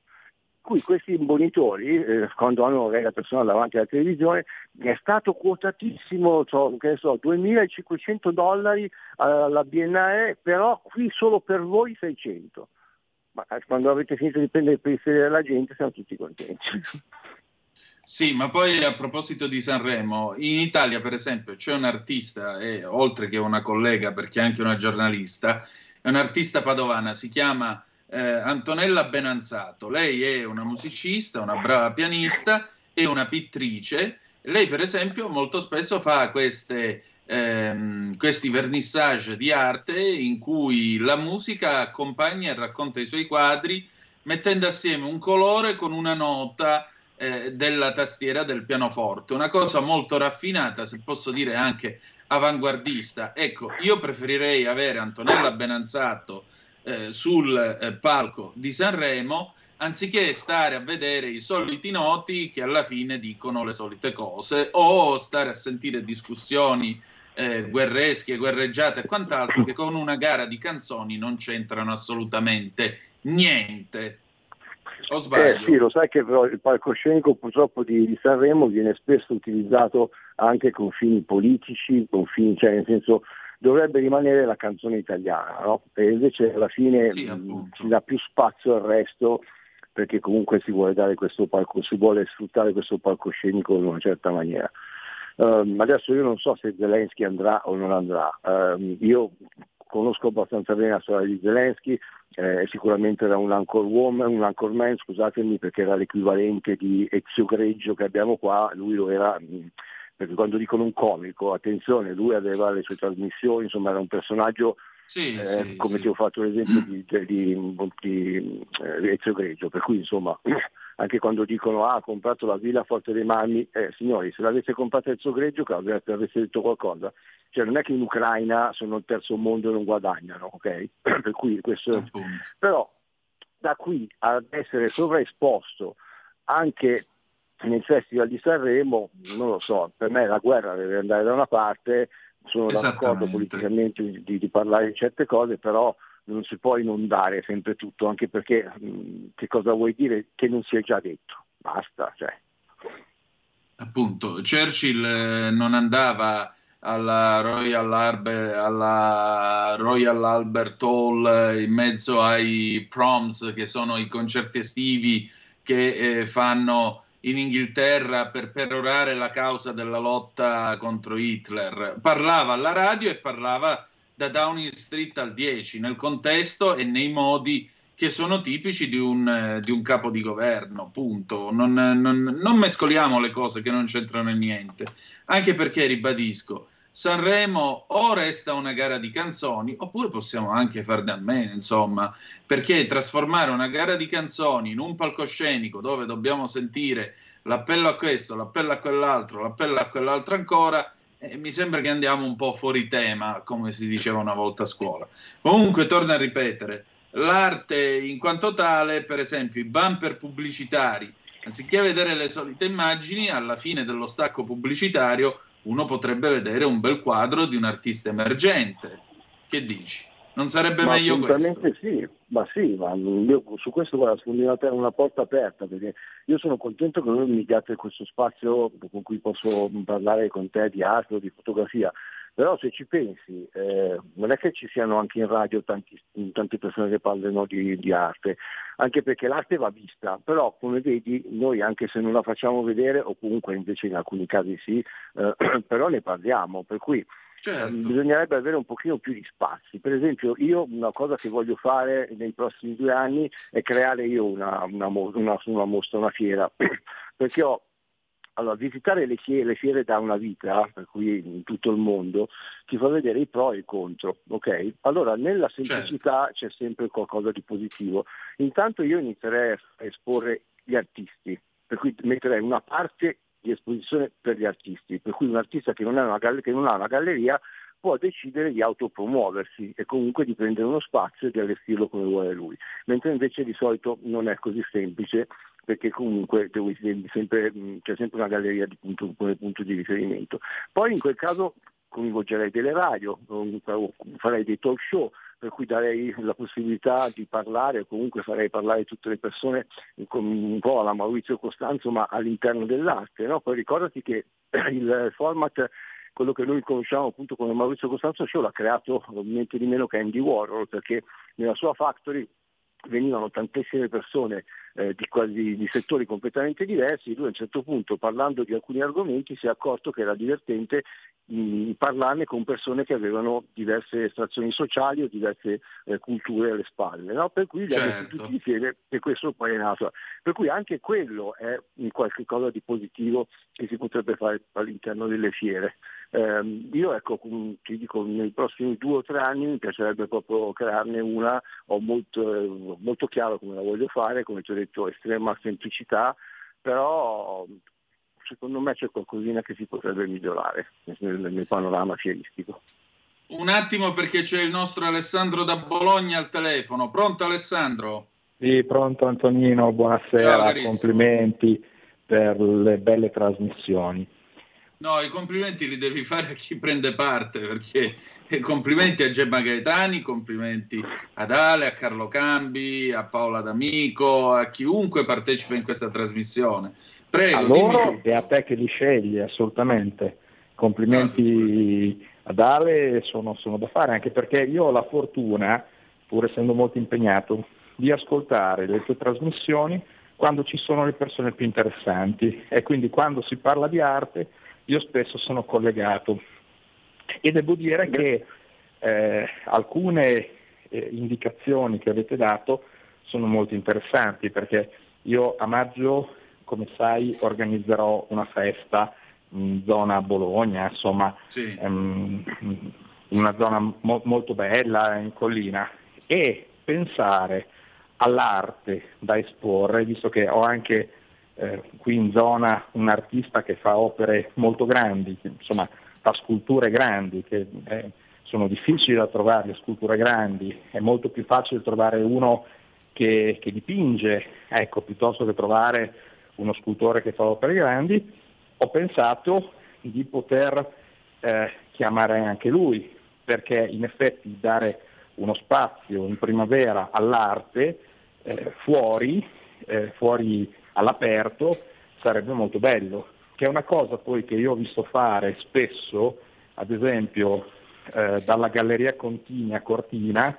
cui questi imbonitori, eh, quando hanno la persona davanti alla televisione, è stato quotatissimo, so, so, 2.500 dollari alla Biennale, però qui solo per voi 600. Ma eh, quando avete finito di prendere i pensieri della gente siamo tutti contenti. Sì, ma poi a proposito di Sanremo, in Italia per esempio c'è un artista, e oltre che una collega perché è anche una giornalista, è un'artista padovana, si chiama eh, Antonella Benanzato. Lei è una musicista, una brava pianista e una pittrice. Lei per esempio molto spesso fa queste, ehm, questi vernissage di arte in cui la musica accompagna e racconta i suoi quadri mettendo assieme un colore con una nota eh, della tastiera del pianoforte, una cosa molto raffinata, se posso dire anche avanguardista. Ecco, io preferirei avere Antonella Benanzato eh, sul eh, palco di Sanremo anziché stare a vedere i soliti noti che alla fine dicono le solite cose o stare a sentire discussioni eh, guerresche, guerreggiate e quant'altro che con una gara di canzoni non c'entrano assolutamente niente. O sbaglio? Eh sì, lo sai che però il palcoscenico purtroppo di, Sanremo viene spesso utilizzato anche con fini politici, con fini, cioè nel senso dovrebbe rimanere la canzone italiana, no? E invece alla fine Sì, si dà più spazio al resto perché comunque si vuole dare questo palco, si vuole sfruttare questo palcoscenico in una certa maniera. Ehm, adesso io non so se Zelensky andrà o non andrà. Ehm, io conosco abbastanza bene la storia di Zelensky, eh, sicuramente era un anchor woman, un anchor man, scusatemi, perché era l'equivalente di Ezio Greggio che abbiamo qua, lui lo era, mh, perché quando dicono un comico, attenzione, lui aveva le sue trasmissioni, insomma era un personaggio Sì, eh, sì, come sì. ti ho fatto l'esempio di, di, di, di, eh, Ezio Greggio, per cui insomma anche quando dicono ah ha comprato la villa a Forte dei Marmi, eh, signori se l'avesse comprata Ezio Greggio avesse detto qualcosa, cioè non è che in Ucraina sono il terzo mondo e non guadagnano, ok? per cui questo però da qui ad essere sovraesposto anche nel Festival di Sanremo, non lo so, per me la guerra deve andare da una parte, sono d'accordo politicamente di, di parlare di certe cose, però non si può inondare sempre tutto, anche perché mh, che cosa vuoi dire che non si è già detto? Basta, cioè. Appunto, Churchill eh, non andava alla Royal, Arbe- alla Royal Albert Hall eh, in mezzo ai proms che sono i concerti estivi che eh, fanno in Inghilterra per perorare la causa della lotta contro Hitler. Parlava alla radio e parlava da Downing Street al 10 nel contesto e nei modi che sono tipici di un, di un capo di governo, punto. Non, non- non mescoliamo le cose che non c'entrano niente, anche perché, ribadisco, Sanremo o resta una gara di canzoni, oppure possiamo anche farne a meno, insomma, perché trasformare una gara di canzoni in un palcoscenico dove dobbiamo sentire l'appello a questo, l'appello a quell'altro, l'appello a quell'altro ancora, eh, mi sembra che andiamo un po' fuori tema, come si diceva una volta a scuola. Comunque, torno a ripetere, l'arte in quanto tale, per esempio, i bumper pubblicitari, anziché vedere le solite immagini, alla fine dello stacco pubblicitario uno potrebbe vedere un bel quadro di un artista emergente. Che dici? Non sarebbe Ma meglio questo? sì, ma sì, ma io su questo guarda, sfondi una, una porta aperta perché io sono contento che voi mi diate questo spazio con cui posso parlare con te di arte o di fotografia, però se ci pensi eh, non è che ci siano anche in radio tanti- tante persone che parlano di, di arte, anche perché l'arte va vista, però come vedi noi anche se non la facciamo vedere o comunque invece in alcuni casi sì, eh, però ne parliamo, per cui Certo. eh, bisognerebbe avere un pochino più di spazi. Per esempio io una cosa che voglio fare nei prossimi due anni è creare io una, una una- una mostra, una fiera, perché ho allora, visitare le fiere, le fiere da una vita, per cui in tutto il mondo, ti fa vedere i pro e i contro. ok? Allora, nella semplicità c'è sempre qualcosa di positivo. Intanto io inizierei a esporre gli artisti, per cui metterei una parte di esposizione per gli artisti, per cui un artista che non, ha una, galler- che non ha una galleria può decidere di autopromuoversi e comunque di prendere uno spazio e di allestirlo come vuole lui, mentre invece di solito non è così semplice perché comunque sempre- c'è sempre una galleria di punto, come punto di riferimento. Poi in quel caso coinvolgerei delle radio, farei dei talk show, per cui darei la possibilità di parlare, o comunque farei parlare tutte le persone un po' alla Maurizio Costanzo, ma all'interno dell'arte. no? Poi ricordati che il format, quello che noi conosciamo appunto come Maurizio Costanzo Show, l'ha creato niente di meno che Andy Warhol, perché nella sua factory venivano tantissime persone eh, di, quasi- di settori completamente diversi, lui a un certo punto parlando di alcuni argomenti si è accorto che era divertente mh, parlarne con persone che avevano diverse estrazioni sociali o diverse eh, culture alle spalle, no? per cui li Certo. tutti insieme e questo poi è nato. Per cui anche quello è un qualche cosa di positivo che si potrebbe fare all'interno delle fiere. Ehm, io ecco, com- ti dico, nei prossimi due o tre anni mi piacerebbe proprio crearne una, ho molto, eh, molto chiaro come la voglio fare, come ti ho detto, estrema semplicità, però secondo me c'è qualcosina che si potrebbe migliorare nel, nel panorama fieristico. Un attimo perché c'è il nostro Alessandro da Bologna al telefono. Pronto Alessandro? Sì, pronto Antonino, Ciao, buonasera, carissimo. complimenti per le belle trasmissioni. No, i complimenti li devi fare a chi prende parte, perché complimenti a Gemma Gaetani, complimenti ad Ale, a Carlo Cambi, a Paola D'Amico, a chiunque partecipa in questa trasmissione. Prego, a loro e a te che li scegli, assolutamente. Complimenti ad Ale sono, sono da fare, anche perché io ho la fortuna, pur essendo molto impegnato, di ascoltare le tue trasmissioni quando ci sono le persone più interessanti e quindi quando si parla di arte io spesso sono collegato e devo dire che eh, alcune eh, indicazioni che avete dato sono molto interessanti perché io a maggio, come sai, organizzerò una festa in zona Bologna, insomma, Sì. ehm, in una zona mo- molto bella in collina e pensare all'arte da esporre, visto che ho anche eh, qui in zona un artista che fa opere molto grandi, che, insomma fa sculture grandi, che eh, sono difficili da trovare, le sculture grandi, è molto più facile trovare uno che, che dipinge, ecco, piuttosto che trovare uno scultore che fa opere grandi, ho pensato di poter eh, chiamare anche lui, perché in effetti dare uno spazio in primavera all'arte eh, fuori, eh, fuori all'aperto sarebbe molto bello, che è una cosa poi che io ho visto fare spesso, ad esempio eh, dalla Galleria Contini a Cortina,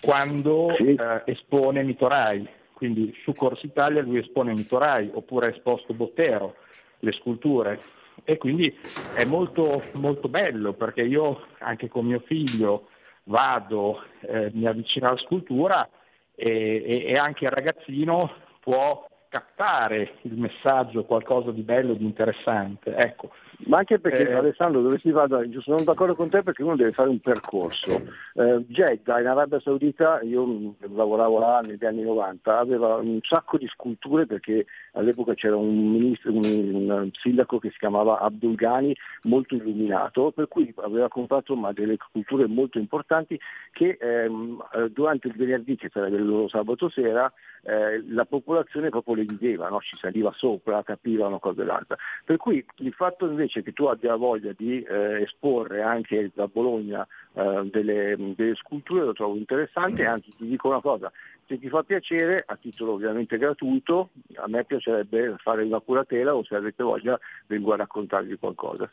quando eh, espone Mitorai, quindi su Corsa Italia lui espone Mitorai, oppure ha esposto Bottero, le sculture. E quindi è molto, molto bello perché io anche con mio figlio vado, eh, mi avvicino alla scultura e, e- e anche il ragazzino può captare il messaggio, qualcosa di bello, di interessante. Ecco. Ma anche perché Eh, Alessandro dove si vada, sono d'accordo con te perché uno deve fare un percorso. Eh, Jeddah in Arabia Saudita, io lavoravo là negli anni 90, aveva un sacco di sculture perché all'epoca c'era un, ministro, un, un sindaco che si chiamava Abdul Ghani, molto illuminato, per cui aveva comprato ma, delle sculture molto importanti che ehm, eh, durante il venerdì, che sarebbe il loro sabato sera, eh, la popolazione proprio le vedeva, no? ci saliva sopra, capiva una cosa e l'altra. Per cui il fatto invece che tu abbia voglia di eh, esporre anche da Bologna eh, delle, delle sculture lo trovo interessante, anzi ti dico una cosa, se ti fa piacere, a titolo ovviamente gratuito, a me piacerebbe fare una curatela o se avete voglia vengo a raccontarvi qualcosa.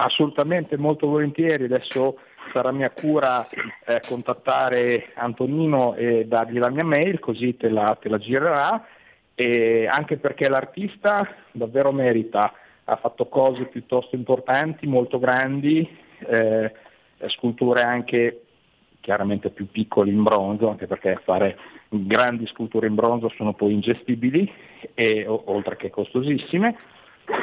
Assolutamente, molto volentieri. Adesso sarà mia cura eh, contattare Antonino e dargli la mia mail, così te la, te la girerà. E anche perché l'artista davvero merita, ha fatto cose piuttosto importanti, molto grandi, eh, sculture anche chiaramente più piccole in bronzo, anche perché fare grandi sculture in bronzo sono poi ingestibili, e, oltre che costosissime.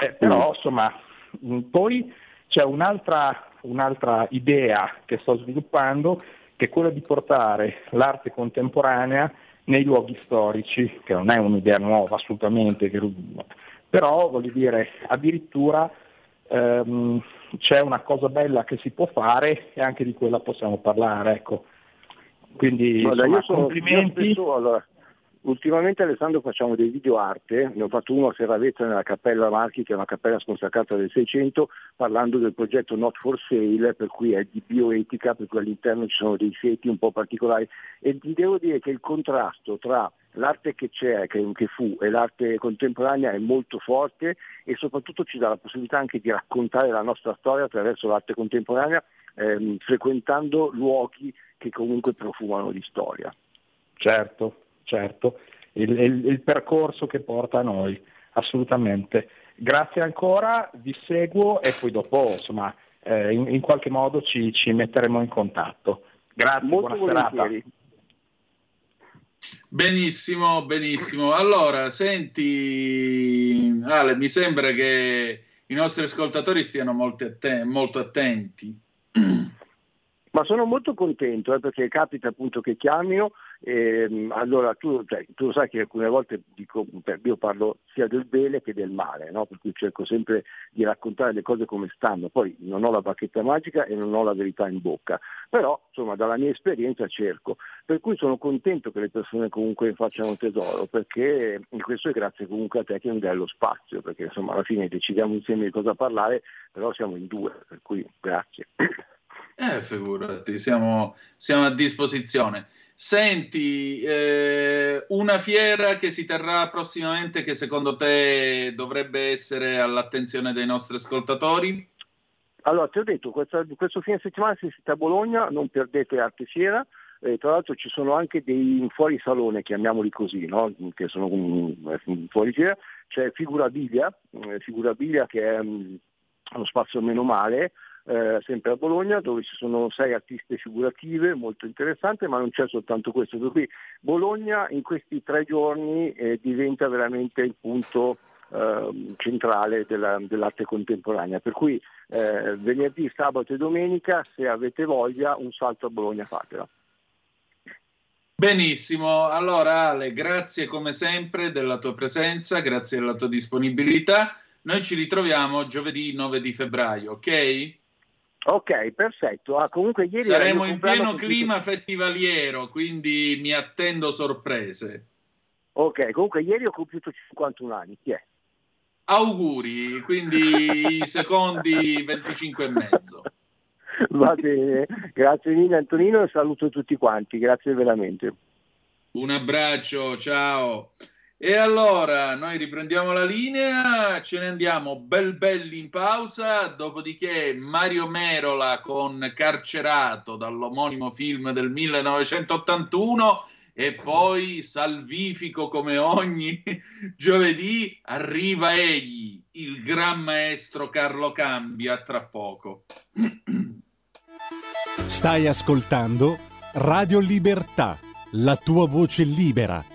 Eh, però insomma, mh, poi c'è un'altra, un'altra idea che sto sviluppando, che è quella di portare l'arte contemporanea nei luoghi storici, che non è un'idea nuova assolutamente, che- però voglio dire, addirittura ehm, c'è una cosa bella che si può fare e anche di quella possiamo parlare. Ecco. Quindi Guarda, insomma, sono complimenti. spesso- allora, ultimamente Alessandro facciamo dei video arte, ne ho fatto uno a Serravezza nella Cappella Marchi, che è una cappella sconsacrata del 600, parlando del progetto Not for Sale, per cui è di bioetica, per cui all'interno ci sono dei seti un po' particolari. E ti devo dire che il contrasto tra l'arte che c'è, che, che fu, e l'arte contemporanea è molto forte e soprattutto ci dà la possibilità anche di raccontare la nostra storia attraverso l'arte contemporanea, ehm, frequentando luoghi che comunque profumano di storia. Certo, certo, il, il- il percorso che porta a noi, assolutamente. Grazie ancora, vi seguo e poi dopo insomma, eh, in, in qualche modo ci, ci metteremo in contatto. Grazie, Molto buona serata. volentieri. Benissimo, benissimo. Allora, senti, Ale, mi sembra che i nostri ascoltatori stiano molto, atten- molto attenti. Ma sono molto contento eh, perché capita appunto che chiamino Ehm, allora tu, cioè, tu, sai che alcune volte dico, io parlo sia del bene che del male, no? per cui cerco sempre di raccontare le cose come stanno, poi non ho la bacchetta magica e non ho la verità in bocca, però insomma dalla mia esperienza cerco, per cui sono contento che le persone comunque facciano tesoro, perché in questo è grazie comunque a te che non dai lo spazio, perché insomma alla fine decidiamo insieme di cosa parlare, però siamo in due, per cui grazie. Eh, figurati, siamo, siamo a disposizione. Senti, eh, una fiera che si terrà prossimamente che secondo te dovrebbe essere all'attenzione dei nostri ascoltatori? Allora, ti ho detto, questa, questo fine settimana se siete a Bologna non perdete Arte Fiera, eh, tra l'altro ci sono anche dei fuori salone, chiamiamoli così, no? che sono um, fuori fiera, c'è Figurabilia, eh, Figurabilia che è um, uno spazio meno male, eh, sempre a Bologna, dove ci sono sei artiste figurative, molto interessante, ma non c'è soltanto questo. Per Bologna in questi tre giorni eh, diventa veramente il punto eh, centrale della, dell'arte contemporanea. Per cui eh, venerdì, sabato e domenica, se avete voglia, un salto a Bologna fatela. Benissimo, allora Ale, grazie come sempre della tua presenza, grazie della tua disponibilità. Noi ci ritroviamo giovedì 9 di febbraio, ok? Ok, perfetto. Ah, comunque ieri Saremo in pieno clima festivaliero, quindi mi attendo sorprese. Ok, comunque ieri ho compiuto 51 anni, chi è? Auguri, quindi i secondi 25 e mezzo. Va bene, grazie mille Antonino e saluto tutti quanti, grazie veramente. Un abbraccio, ciao. E allora noi riprendiamo la linea, ce ne andiamo bel belli in pausa, dopodiché Mario Merola con Carcerato dall'omonimo film del 1981 e poi salvifico come ogni giovedì arriva egli, il gran maestro Carlo Cambia, tra poco. Stai ascoltando Radio Libertà, la tua voce libera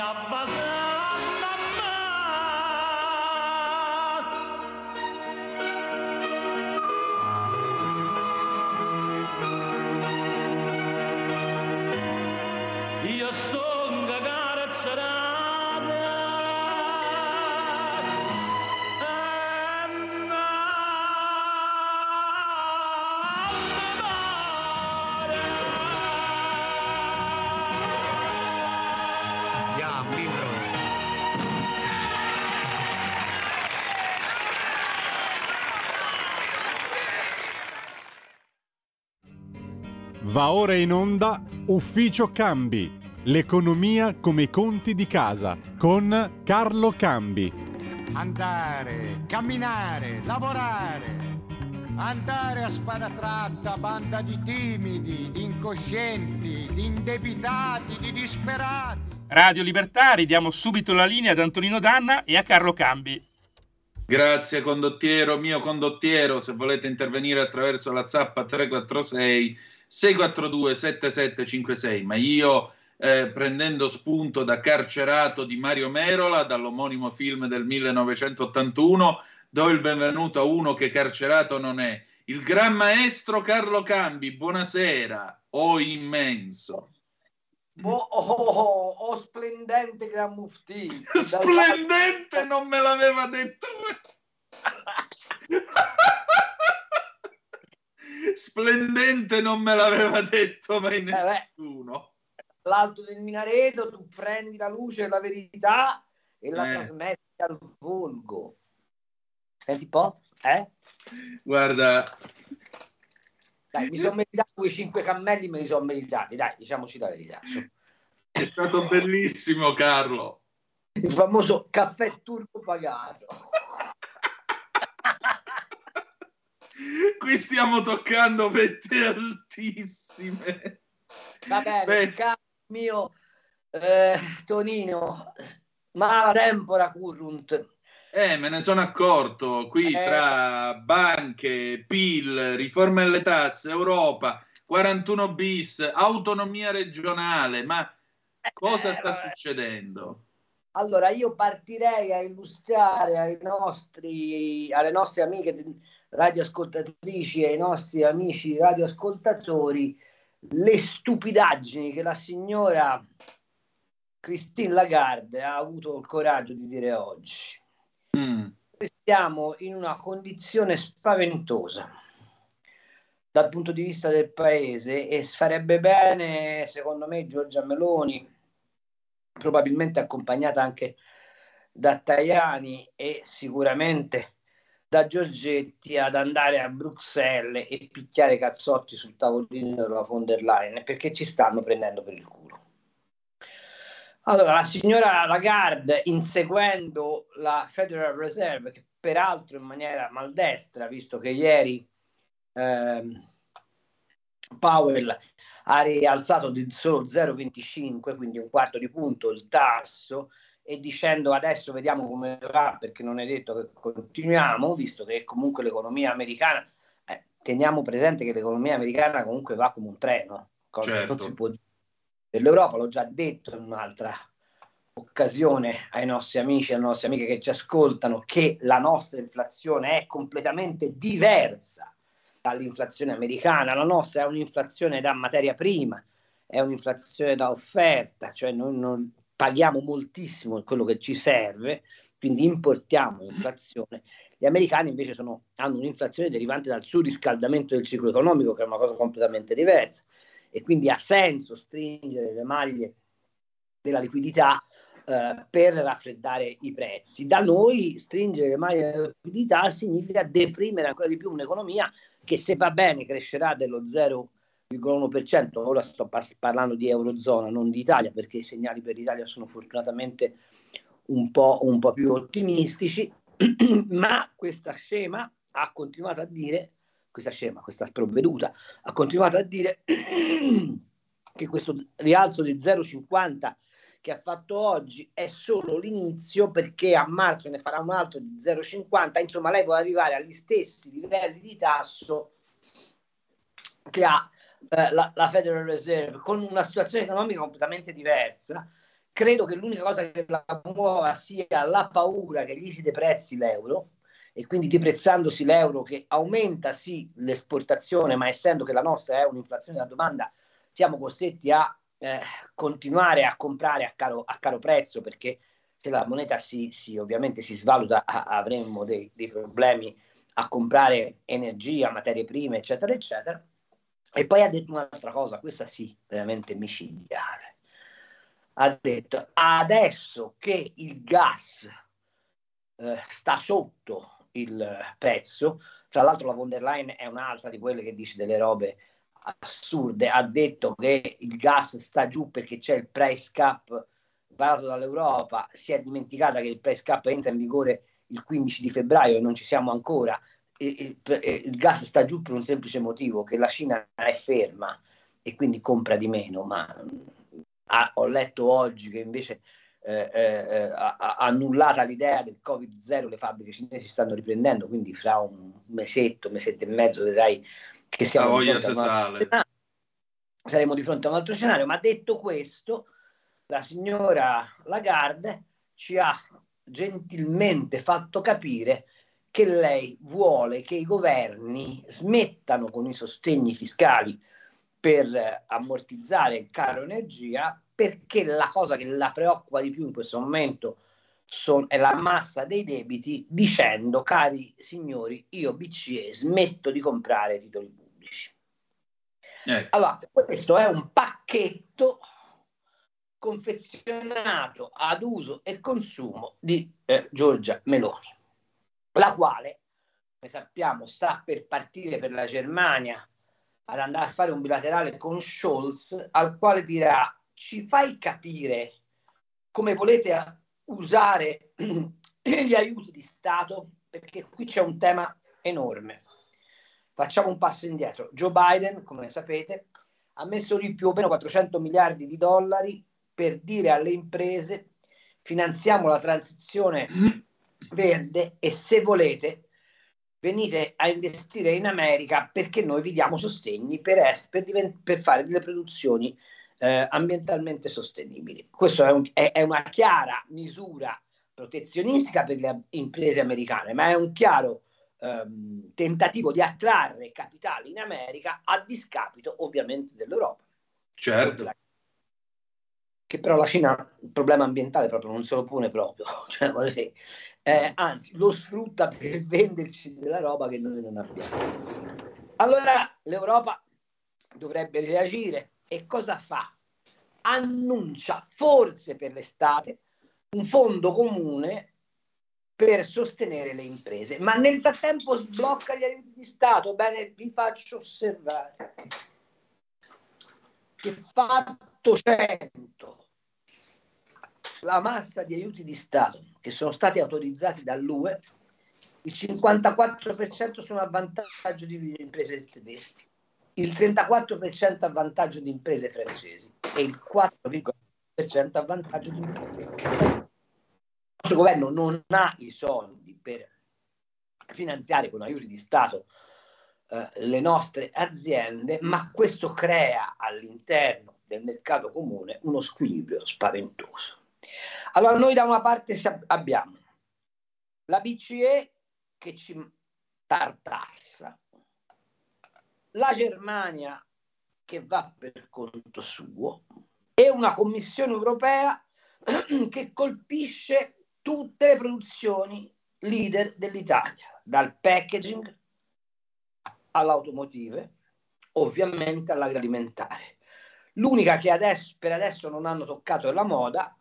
Fammi abbassare Va ora in onda Ufficio Cambi, l'economia come i conti di casa, con Carlo Cambi. Andare, camminare, lavorare. Andare a spada tratta, banda di timidi, di incoscienti, di indebitati, di disperati. Radio Libertà, ridiamo subito la linea ad Antonino Danna e a Carlo Cambi. Grazie condottiero, mio condottiero, se volete intervenire attraverso la zappa 346 642 7756, ma io eh, prendendo spunto da Carcerato di Mario Merola, dall'omonimo film del 1981, do il benvenuto a uno che carcerato non è, il gran maestro Carlo Cambi, buonasera, o immenso. Oh, oh, oh, oh, splendente Gran Mufti. Splendente, non me l'aveva detto. Splendente non me l'aveva detto mai Eh, nessuno. L'alto del minareto, tu prendi la luce e la verità e la Eh. trasmetti al volgo. Senti un po', eh? Guarda, Dai, mi sono meritato quei cinque cammelli, me li sono meritati, dai, diciamoci la verità. è stato bellissimo Carlo. Il famoso caffè turco pagato. Qui stiamo toccando vette altissime. Va bene, Beh. caro mio eh, Tonino, mala tempora currunt. Eh, me ne sono accorto, qui Eh. tra banche, PIL, riforme delle tasse, Europa, 41 bis, autonomia regionale, ma cosa Eh, sta vabbè. succedendo? Allora, io partirei a illustrare ai nostri, alle nostre amiche radioascoltatrici e ai nostri amici radioascoltatori le stupidaggini che la signora Christine Lagarde ha avuto il coraggio di dire oggi. Mm. Siamo in una condizione spaventosa dal punto di vista del paese e farebbe bene, secondo me, Giorgia Meloni, probabilmente accompagnata anche da Tajani e sicuramente da Giorgetti ad andare a Bruxelles e picchiare cazzotti sul tavolino della von der Leyen perché ci stanno prendendo per il culo. Allora, la signora Lagarde, inseguendo la Federal Reserve, che peraltro in maniera maldestra, visto che ieri ehm, Powell ha rialzato di solo 0,25, quindi un quarto di punto il tasso, e dicendo adesso vediamo come va, perché non è detto che continuiamo, visto che comunque l'economia americana, eh, teniamo presente che l'economia americana comunque va come un treno, cosa che non Certo. si può dire dell'Europa, l'ho già detto in un'altra occasione ai nostri amici e alle nostre amiche che ci ascoltano che la nostra inflazione è completamente diversa dall'inflazione americana. La nostra è un'inflazione da materia prima, è un'inflazione da offerta, cioè noi non paghiamo moltissimo quello che ci serve, quindi importiamo l'inflazione. Gli americani invece sono- hanno un'inflazione derivante dal surriscaldamento del ciclo economico, che è una cosa completamente diversa. e quindi ha senso stringere le maglie della liquidità eh, per raffreddare i prezzi. Da noi stringere le maglie della liquidità significa deprimere ancora di più un'economia che se va bene crescerà dello 0,1%, ora sto parlando di Eurozona, non di Italia, perché i segnali per l'Italia sono fortunatamente un po', un po più ottimistici, ma questa scema ha continuato a dire, questa scema, questa sprovveduta, ha continuato a dire che questo rialzo di 0,50 che ha fatto oggi è solo l'inizio perché a marzo ne farà un altro di 0,50, insomma lei vuole arrivare agli stessi livelli di tasso che ha eh, la, la Federal Reserve con una situazione economica completamente diversa. Credo che l'unica cosa che la muova sia la paura che gli si deprezzi l'euro e quindi deprezzandosi l'euro che aumenta sì l'esportazione, ma essendo che la nostra è un'inflazione della domanda, siamo costretti a eh, continuare a comprare a caro, a caro, prezzo perché se la moneta si, si ovviamente si svaluta a, avremmo dei, dei, problemi a comprare energia, materie prime, eccetera, eccetera. E poi ha detto un'altra cosa, questa sì, veramente micidiale. Ha detto adesso che il gas eh, sta sotto il prezzo, tra l'altro la von der Leyen è un'altra di quelle che dice delle robe assurde, ha detto che il gas sta giù perché c'è il price cap varato dall'Europa, si è dimenticata che il price cap entra in vigore il 15 di febbraio e non ci siamo ancora. Il gas sta giù per un semplice motivo, che la Cina è ferma e quindi compra di meno, ma ha, ho letto oggi che invece eh, eh, ha, ha annullata l'idea del Covid-0, le fabbriche cinesi stanno riprendendo, quindi fra un mesetto, mesetto e mezzo vedrai che siamo di fronte a saremo di fronte a un altro scenario, ma detto questo, la signora Lagarde ci ha gentilmente fatto capire che lei vuole che i governi smettano con i sostegni fiscali per ammortizzare il caro energia perché la cosa che la preoccupa di più in questo momento son, è la massa dei debiti dicendo cari signori io BCE smetto di comprare titoli pubblici. Eh. Allora, questo è un pacchetto confezionato ad uso e consumo di eh, Giorgia Meloni, la quale, come sappiamo, sta per partire per la Germania ad andare a fare un bilaterale con Scholz, al quale dirà ci fai capire come volete usare gli aiuti di Stato, perché qui c'è un tema enorme. Facciamo un passo indietro. Joe Biden, come sapete, ha messo lì più o meno 400 miliardi di dollari per dire alle imprese finanziamo la transizione verde e se volete venite a investire in America perché noi vi diamo sostegni per, es- per, divent- per fare delle produzioni eh, ambientalmente sostenibili. Questa è, un, è, è, una chiara misura protezionistica per le imprese americane, ma è un chiaro ehm, tentativo di attrarre capitali in America a discapito ovviamente dell'Europa. Certo. Che però la Cina il problema ambientale proprio non se lo pone proprio, cioè, eh, anzi lo sfrutta per venderci della roba che noi non abbiamo. Allora l'Europa dovrebbe reagire e cosa fa? Annuncia forse per l'estate un fondo comune per sostenere le imprese, ma nel frattempo sblocca gli aiuti di Stato. Bene, vi faccio osservare che fatto 100 la massa di aiuti di Stato che sono stati autorizzati dall'UE, il 54% sono a vantaggio di imprese tedesche, il 34% a vantaggio di imprese francesi e il 4,5% a vantaggio di imprese. Il nostro governo non ha i soldi per finanziare con aiuti di Stato eh, le nostre aziende, ma questo crea all'interno del mercato comune uno squilibrio spaventoso. Allora noi da una parte abbiamo la BCE che ci tartassa, la Germania che va per conto suo e una Commissione europea che colpisce tutte le produzioni leader dell'Italia, dal packaging all'automotive, ovviamente all'agroalimentare. L'unica che adesso, per adesso non hanno toccato è la moda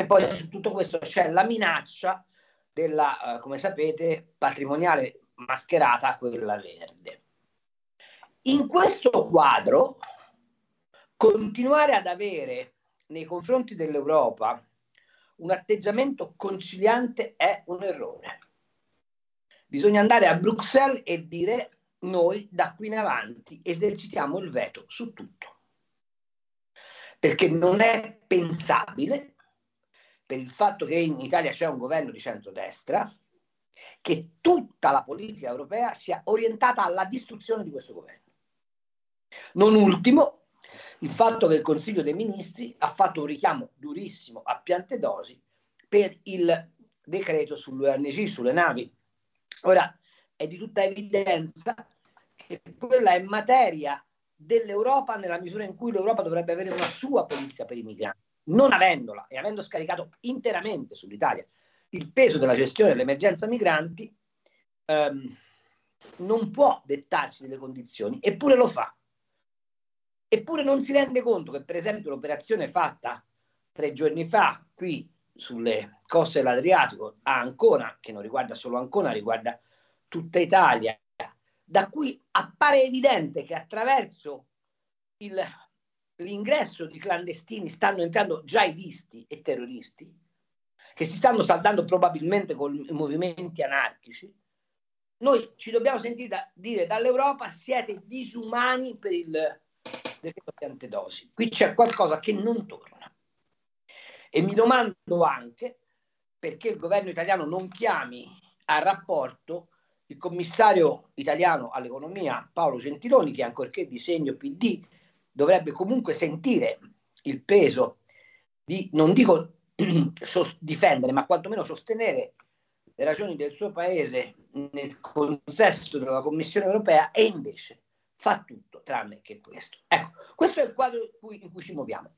e poi su tutto questo c'è la minaccia della, eh, come sapete, patrimoniale mascherata, quella verde. In questo quadro, continuare ad avere nei confronti dell'Europa un atteggiamento conciliante è un errore. Bisogna andare a Bruxelles e dire noi da qui in avanti esercitiamo il veto su tutto. Perché non è pensabile, per il fatto che in Italia c'è un governo di centrodestra, che tutta la politica europea sia orientata alla distruzione di questo governo. Non ultimo, il fatto che il Consiglio dei Ministri ha fatto un richiamo durissimo a piante dosi per il decreto sull'ONG, sulle navi. Ora, è di tutta evidenza che quella è materia dell'Europa nella misura in cui l'Europa dovrebbe avere una sua politica per i migranti. Non avendola e avendo scaricato interamente sull'Italia il peso della gestione dell'emergenza migranti, ehm, non può dettarci delle condizioni, eppure lo fa. Eppure non si rende conto che, per esempio, l'operazione fatta tre giorni fa qui sulle coste dell'Adriatico a Ancona, che non riguarda solo Ancona, riguarda tutta Italia, da cui appare evidente che attraverso il, l'ingresso di clandestini stanno entrando jihadisti e terroristi, che si stanno saldando probabilmente con i movimenti anarchici, noi ci dobbiamo sentire da, dire dall'Europa siete disumani per il decreto di antidosi. Qui c'è qualcosa che non torna. E mi domando anche perché il governo italiano non chiami a rapporto il commissario italiano all'economia Paolo Gentiloni, che ancorché di segno PD, dovrebbe comunque sentire il peso di, non dico difendere, ma quantomeno sostenere le ragioni del suo paese nel consesso della Commissione europea e invece fa tutto tranne che questo. Ecco, questo è il quadro in cui, in cui ci muoviamo.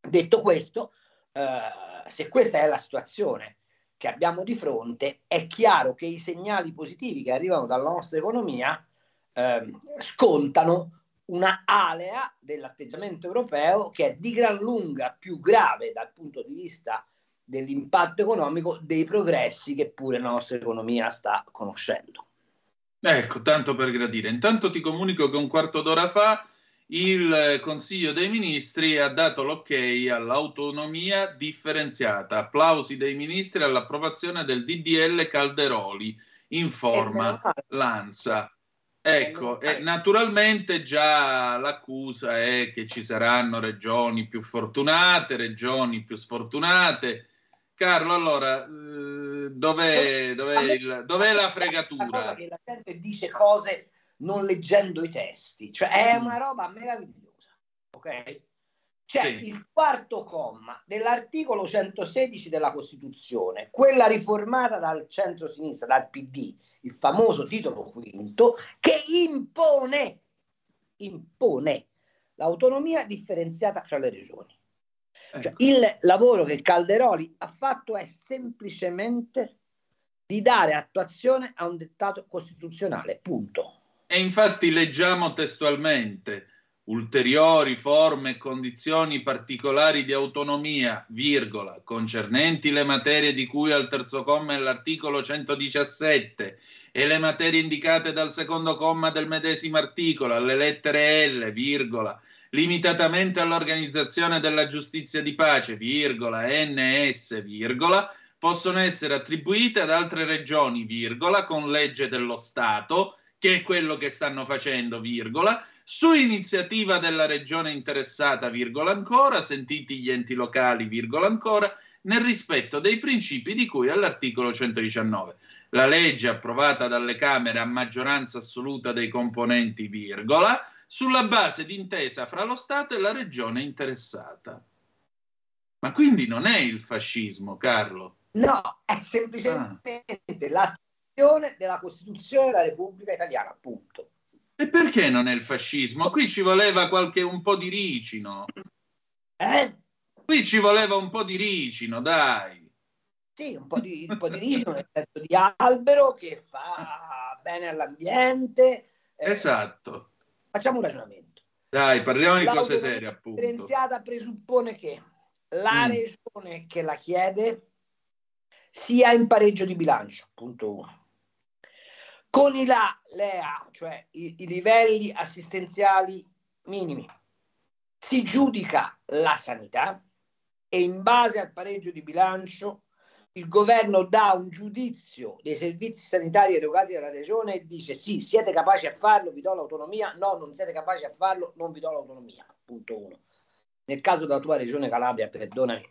Detto questo, eh, se questa è la situazione che abbiamo di fronte, è chiaro che i segnali positivi che arrivano dalla nostra economia eh, scontano una alea dell'atteggiamento europeo che è di gran lunga più grave dal punto di vista dell'impatto economico dei progressi che pure la nostra economia sta conoscendo. Ecco, tanto per gradire. Intanto ti comunico che un quarto d'ora fa il Consiglio dei Ministri ha dato l'ok all'autonomia differenziata. Applausi dei ministri all'approvazione del DDL Calderoli, informa l'ANSA. Ecco, e naturalmente già l'accusa è che ci saranno regioni più fortunate, regioni più sfortunate. Carlo, allora, eh, dov'è, dov'è, il, dov'è la fregatura? Che la gente dice cose non leggendo i testi, cioè è una roba meravigliosa, ok? C'è Sì. il quarto comma dell'articolo 116 della Costituzione, quella riformata dal centro-sinistra, dal PD, il famoso titolo quinto, che impone, impone l'autonomia differenziata fra le regioni. Cioè, il lavoro che Calderoli ha fatto è semplicemente di dare attuazione a un dettato costituzionale, punto. E infatti leggiamo testualmente ulteriori forme e condizioni particolari di autonomia, virgola, concernenti le materie di cui al terzo comma dell'articolo 117 e le materie indicate dal secondo comma del medesimo articolo, alle lettere L, virgola, limitatamente all'organizzazione della giustizia di pace, virgola, NS, virgola, possono essere attribuite ad altre regioni, virgola, con legge dello Stato, che è quello che stanno facendo, virgola, su iniziativa della regione interessata, virgola ancora, sentiti gli enti locali, virgola ancora, nel rispetto dei principi di cui all'articolo 119. La legge approvata dalle Camere a maggioranza assoluta dei componenti, virgola, sulla base di intesa fra lo Stato e la regione interessata. Ma quindi non è il fascismo, Carlo? No, è semplicemente l'attuazione della Costituzione della Repubblica Italiana, punto. E perché non è il fascismo? Qui ci voleva qualche un po' di ricino. Eh? Qui ci voleva un po' di ricino, dai. Sì, un po' di, un po' di ricino nel senso di albero che fa bene all'ambiente. Eh, Esatto. Facciamo un ragionamento. Dai, parliamo di cose serie, appunto. differenziata presuppone che la Mm. regione che la chiede sia in pareggio di bilancio, punto uno. Con i la, LEA, cioè i, i livelli assistenziali minimi, si giudica la sanità e in base al pareggio di bilancio il governo dà un giudizio dei servizi sanitari erogati dalla regione e dice sì, siete capaci a farlo, vi do l'autonomia, no, non siete capaci a farlo, non vi do l'autonomia, punto uno. Nel caso della tua regione Calabria, perdonami,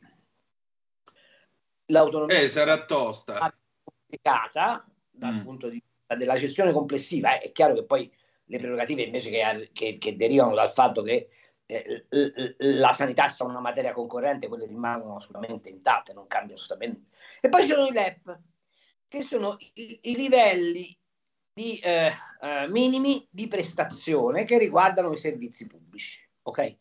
l'autonomia Eh, sarà tosta. complicata dal Mm. punto di vista della gestione complessiva. eh. È chiaro che poi le prerogative invece che, che- che derivano dal fatto che eh, la sanità sia una materia concorrente, quelle rimangono assolutamente intatte, non cambia assolutamente. E poi ci sono i LEP, che sono i, i livelli di, eh, eh, minimi di prestazione che riguardano i servizi pubblici. Ok?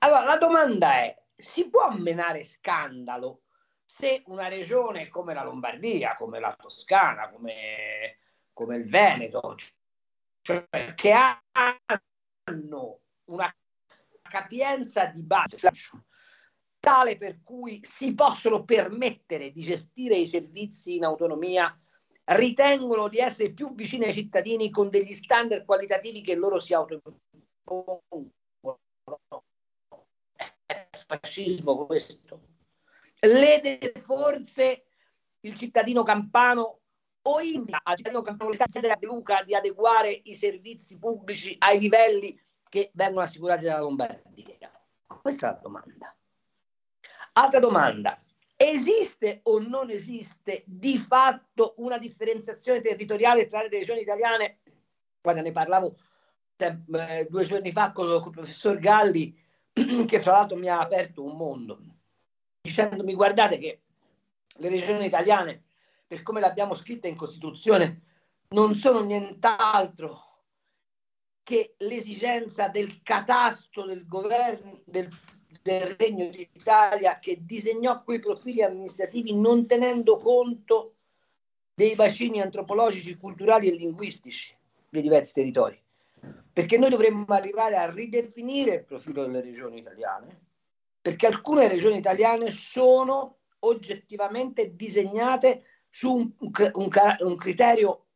Allora la domanda è: si può menare scandalo se una regione come la Lombardia, come la Toscana, come, come il Veneto, cioè che hanno una capienza di base tale per cui si possono permettere di gestire i servizi in autonomia, ritengono di essere più vicini ai cittadini con degli standard qualitativi che loro si autoimpongono. È fascismo questo. Lede forse il cittadino campano o indica al cittadino campano della Luca di adeguare i servizi pubblici ai livelli che vengono assicurati dalla Lombardia? Questa è la domanda. Altra domanda. Esiste o non esiste di fatto una differenziazione territoriale tra le regioni italiane? Guarda, ne parlavo eh, due giorni fa con, con il professor Galli, che fra l'altro mi ha aperto un mondo, dicendomi guardate che le regioni italiane, per come l'abbiamo scritta in Costituzione, non sono nient'altro che l'esigenza del catasto del governo del, del Regno d'Italia che disegnò quei profili amministrativi non tenendo conto dei bacini antropologici, culturali e linguistici dei diversi territori. Perché noi dovremmo arrivare a ridefinire il profilo delle regioni italiane, perché alcune regioni italiane sono oggettivamente disegnate su un, un, un criterio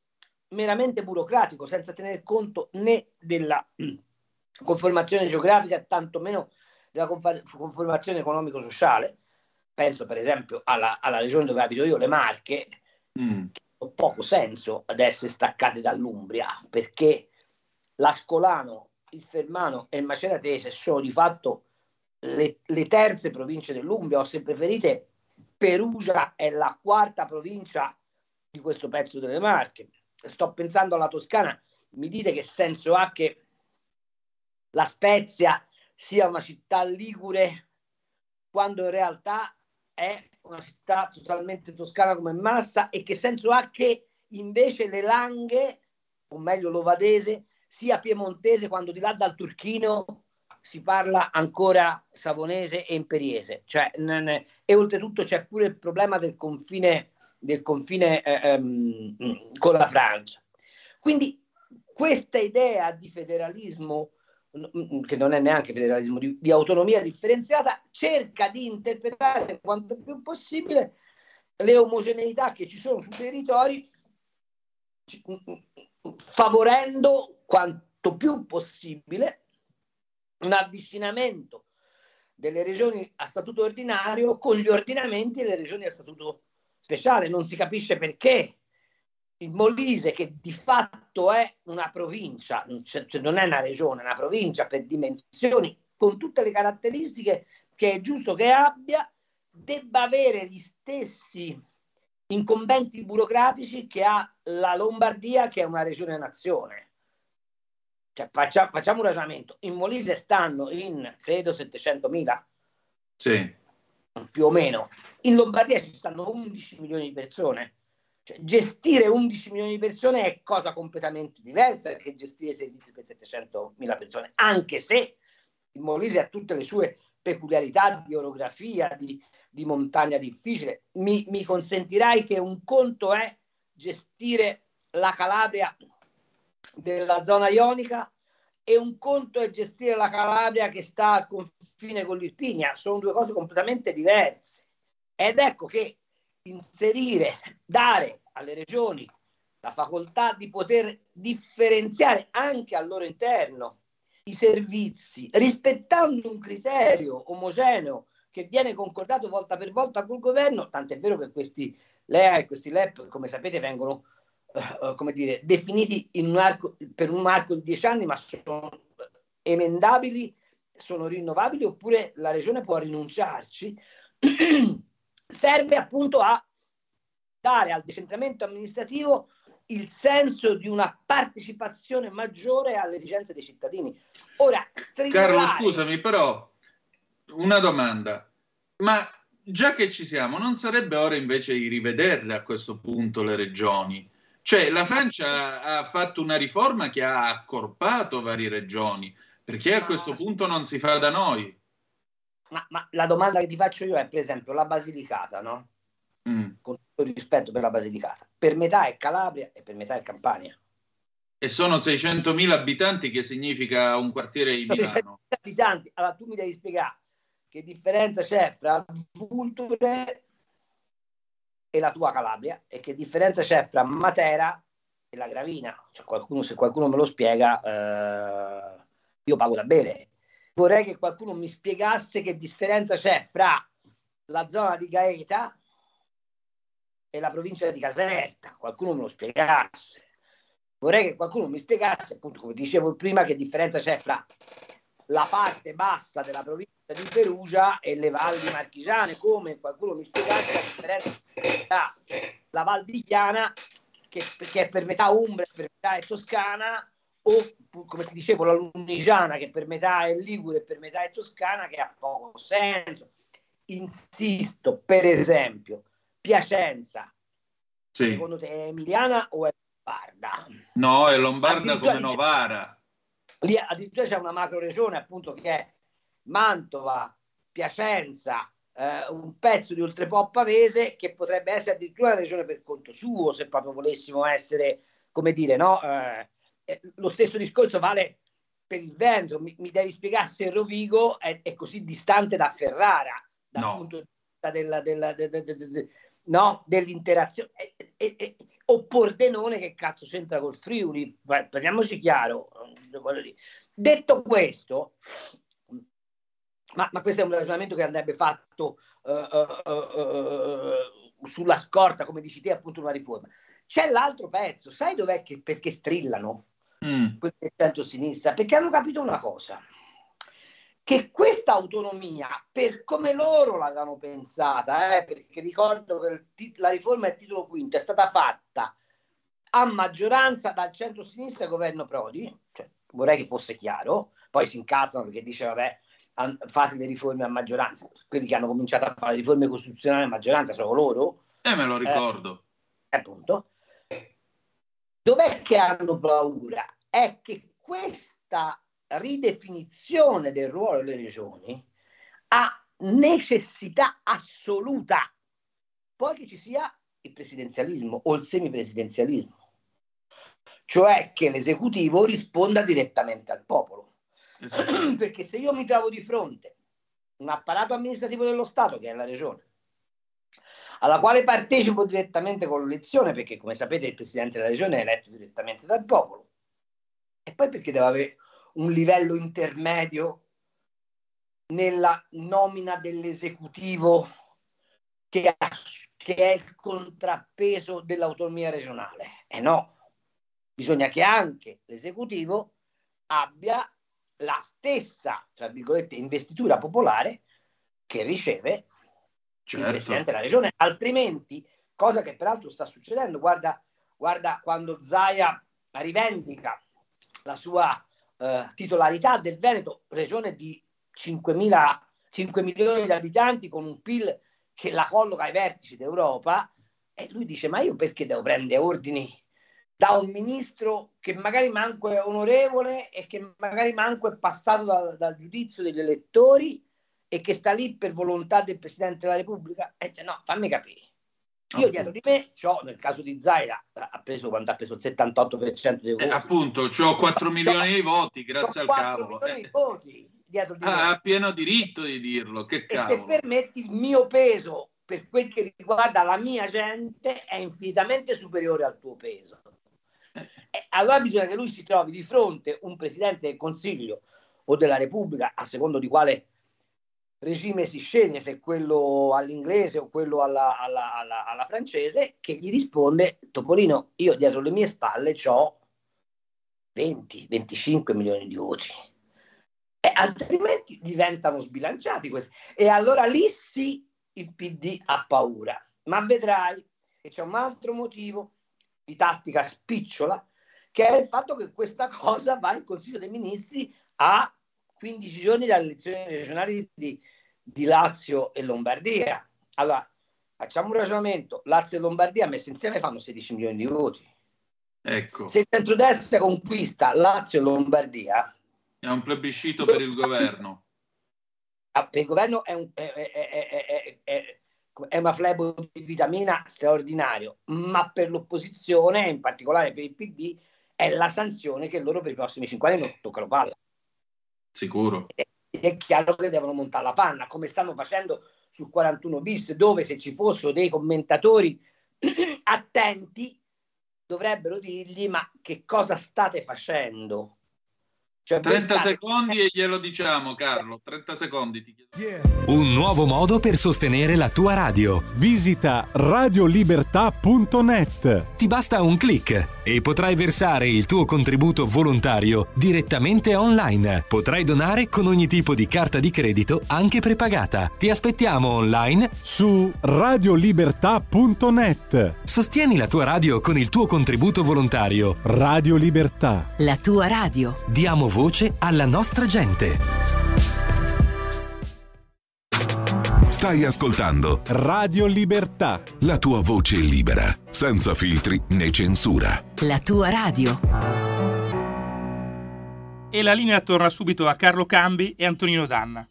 meramente burocratico, senza tener conto né della conformazione geografica, tantomeno della conformazione economico-sociale. Penso per esempio alla, alla regione dove abito io, le Marche, mm. che ha poco senso ad essere staccate dall'Umbria, perché l'Ascolano, il Fermano e il Maceratese sono di fatto le, le terze province dell'Umbria, o se preferite Perugia è la quarta provincia di questo pezzo delle Marche. Sto pensando alla Toscana, mi dite che senso ha che la Spezia sia una città ligure quando in realtà è una città totalmente toscana come massa e che senso ha che invece le Langhe, o meglio l'Ovadese, sia piemontese quando di là dal turchino si parla ancora savonese e imperiese. Cioè, n- e oltretutto c'è pure il problema del confine, del confine eh, ehm, con la Francia. Quindi questa idea di federalismo, che non è neanche federalismo, di, di autonomia differenziata, cerca di interpretare quanto più possibile le omogeneità che ci sono sui territori, favorendo quanto più possibile un avvicinamento delle regioni a statuto ordinario con gli ordinamenti delle regioni a statuto speciale. Non si capisce perché il Molise, che di fatto è una provincia, cioè, cioè non è una regione, è una provincia per dimensioni, con tutte le caratteristiche che è giusto che abbia, debba avere gli stessi incombenti burocratici che ha la Lombardia, che è una regione nazione. Cioè, facciamo, facciamo un ragionamento. In Molise stanno in, credo, 700.000? Sì. Più o meno. In Lombardia ci stanno 11 milioni di persone. Cioè, gestire 11 milioni di persone è cosa completamente diversa che gestire servizi per 700.000 persone, anche se il Molise ha tutte le sue peculiarità di orografia, di, di montagna difficile. Mi, mi consentirai che un conto è gestire la Calabria della zona ionica e un conto è gestire la Calabria che sta al confine con l'Irpinia, sono due cose completamente diverse. Ed ecco che inserire, dare alle regioni la facoltà di poter differenziare anche al loro interno i servizi, rispettando un criterio omogeneo che viene concordato volta per volta col governo, tant'è vero che questi LEA e questi LEP, come sapete, vengono eh, come dire, definiti in un arco, per un arco di dieci anni, ma sono emendabili, sono rinnovabili, oppure la regione può rinunciarci, serve appunto a dare al decentramento amministrativo il senso di una partecipazione maggiore alle esigenze dei cittadini. Ora, Carlo, scusami, però una domanda. Ma già che ci siamo, non sarebbe ora invece di rivederle a questo punto le regioni? Cioè, la Francia ha fatto una riforma che ha accorpato varie regioni, perché a questo punto non si fa da noi? Ma, ma la domanda che ti faccio io è, per esempio, la Basilicata, no? Mm. Con tutto il rispetto per la Basilicata, per metà è Calabria e per metà è Campania. E sono 600.000 abitanti, che significa un quartiere di Milano. abitanti, allora tu mi devi spiegare che differenza c'è fra Vulture e la tua Calabria e che differenza c'è fra Matera e la Gravina. Cioè, qualcuno, se qualcuno me lo spiega, eh, io pago da bere. Vorrei che qualcuno mi spiegasse che differenza c'è fra la zona di Gaeta e la provincia di Caserta. Qualcuno me lo spiegasse. Vorrei che qualcuno mi spiegasse, appunto, come dicevo prima, che differenza c'è fra la parte bassa della provincia di Perugia e le valli marchigiane, come qualcuno mi spiegasse la differenza tra la Val di Chiana, che, che è per metà Umbria, per metà è Toscana, o come ti dicevo la Lunigiana, che per metà è Ligure e per metà è Toscana, che ha poco senso. Insisto, per esempio, Piacenza, Sì. secondo te è emiliana o è lombarda? No, è Lombarda come Novara. Lì addirittura c'è una macro regione appunto che è Mantova, Piacenza, eh, un pezzo di oltrepò pavese che potrebbe essere addirittura una regione per conto suo se proprio volessimo essere, come dire, no? Eh, eh, lo stesso discorso vale per il Veneto. Mi, mi devi spiegare se Rovigo è, è così distante da Ferrara dal No. punto di vista della, della- de- de- de- de- de- no, dell'interazione. E- e- e- o Pordenone che cazzo c'entra col Friuli? Parliamoci chiaro. eh. Detto questo, ma, ma questo è un ragionamento che andrebbe fatto eh, eh, eh, sulla scorta, come dici te, appunto una riforma. C'è l'altro pezzo, sai dov'è che perché strillano Mm. del centro-sinistra? Perché hanno capito una cosa, che questa autonomia, per come loro l'avevano pensata, eh, perché ricordo che tit- la riforma del titolo quinto è stata fatta a maggioranza dal centro-sinistra governo Prodi, cioè, vorrei che fosse chiaro, poi si incazzano perché dice vabbè an- fate le riforme a maggioranza, quelli che hanno cominciato a fare le riforme costituzionali a maggioranza sono loro, Eh, me lo ricordo. appunto. Dov'è che hanno paura? È che questa ridefinizione del ruolo delle regioni ha necessità assoluta. Poi che ci sia il presidenzialismo o il semipresidenzialismo, cioè che l'esecutivo risponda direttamente al popolo. Perché se io mi trovo di fronte un apparato amministrativo dello Stato, che è la regione, alla quale partecipo direttamente con l'elezione, perché come sapete il presidente della regione è eletto direttamente dal popolo, e poi perché deve avere un livello intermedio nella nomina dell'esecutivo che, ha- che è il contrappeso dell'autonomia regionale. E no, bisogna che anche l'esecutivo abbia la stessa, tra virgolette, investitura popolare che riceve il Certo. presidente della regione, altrimenti, cosa che peraltro sta succedendo, guarda, guarda quando Zaia rivendica la sua eh, titolarità del Veneto, regione di 5.000, 5 milioni di abitanti con un PIL che la colloca ai vertici d'Europa, e lui dice: Ma io perché devo prendere ordini da un ministro che magari manco è onorevole e che magari manco è passato dal, dal giudizio degli elettori e che sta lì per volontà del Presidente della Repubblica? E dice, no, fammi capire. Io dietro di me, c'ho, nel caso di Zaira, ha preso quanto ha preso il 78% dei voti. Eh, appunto, ho 4 milioni di voti, grazie al 4 cavolo. milioni Eh, di voti dietro di me. ha pieno diritto di dirlo, che e se cavolo. permetti il mio peso per quel che riguarda la mia gente è infinitamente superiore al tuo peso. E allora bisogna che lui si trovi di fronte un presidente del Consiglio o della Repubblica, a secondo di quale regime si sceglie, se quello all'inglese o quello alla, alla- alla- alla francese, che gli risponde, Topolino, io dietro le mie spalle ho 20-25 milioni di voti. E altrimenti diventano sbilanciati questi. E allora lì sì il PD ha paura. Ma vedrai che c'è un altro motivo di tattica spicciola, che è il fatto che questa cosa va in Consiglio dei Ministri a 15 giorni dalle elezioni regionali di, di Lazio e Lombardia. Allora, facciamo un ragionamento. Lazio e Lombardia messe insieme fanno 16 milioni di voti. Ecco, Se il centrodestra conquista Lazio e Lombardia, è un plebiscito per il governo. ah, per il governo è, un, è, è- è- è- una flebo di vitamina straordinario, ma per l'opposizione, in particolare per il PD, è la sanzione che loro per i prossimi cinque anni non toccano palla. Sicuro. È chiaro che devono montare la panna, come stanno facendo sul 41 bis, dove se ci fossero dei commentatori attenti dovrebbero dirgli ma che cosa state facendo? Cioè, voi 30 state- secondi e glielo diciamo, Carlo. 30 secondi ti chiedo. Un nuovo modo per sostenere la tua radio. Visita radiolibertà.net. Ti basta un clic e potrai versare il tuo contributo volontario direttamente online. Potrai donare con ogni tipo di carta di credito, anche prepagata. Ti aspettiamo online su radiolibertà.net. Sostieni la tua radio con il tuo contributo volontario. Radio Libertà. La tua radio. Diamo voce alla nostra gente. Stai ascoltando Radio Libertà. la tua voce libera, senza filtri né censura. La tua radio. E la linea torna subito a Carlo Cambi e Antonino Danna.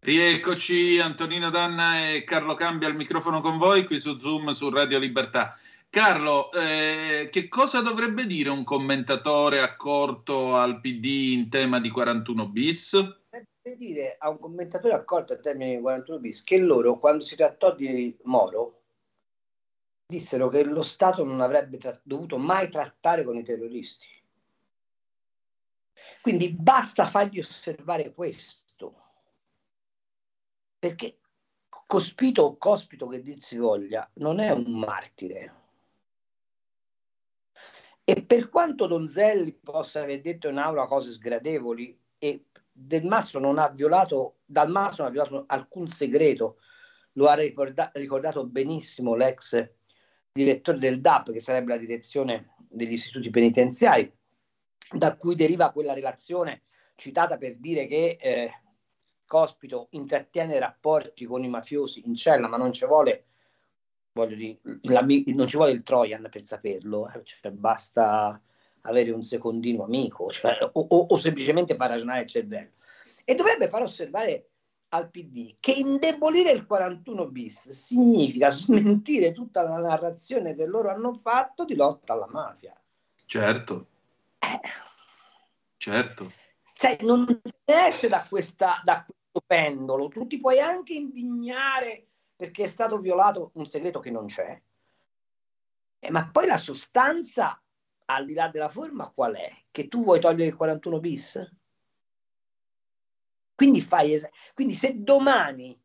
Rieccoci, Antonino Danna e Carlo Cambia al microfono con voi qui su Zoom su Radio Libertà. Carlo, eh, che cosa dovrebbe dire un commentatore accorto al PD in tema di 41 bis? Deve dire a un commentatore accorto a termini di 41 bis che loro, quando si trattò di Moro, dissero che lo Stato non avrebbe tra- dovuto mai trattare con i terroristi. Quindi basta fargli osservare questo. Perché Cospito o Cospito che dir si voglia, non è un martire. E per quanto Donzelli possa aver detto in aula cose sgradevoli e Del Mastro non ha violato, Dal Mastro non ha violato alcun segreto, lo ha ricorda- ricordato benissimo l'ex direttore del DAP, che sarebbe la direzione degli istituti penitenziari, da cui deriva quella relazione citata per dire che eh, Cospito intrattiene rapporti con i mafiosi in cella, ma non ci vuole, dire, l'ami- non ci vuole il Trojan per saperlo, eh, cioè, basta avere un secondino amico cioè, o, o- o semplicemente far ragionare il cervello. E dovrebbe far osservare al PD che indebolire il 41 bis significa smentire tutta la narrazione che loro hanno fatto di lotta alla mafia. Certo. Certo. Cioè, non ne esce da, questa, da questo pendolo. Tu ti puoi anche indignare perché è stato violato un segreto che non c'è, Eh, ma poi la sostanza, al di là della forma, qual è? Che tu vuoi togliere il 41 bis? Quindi, fai es- quindi se domani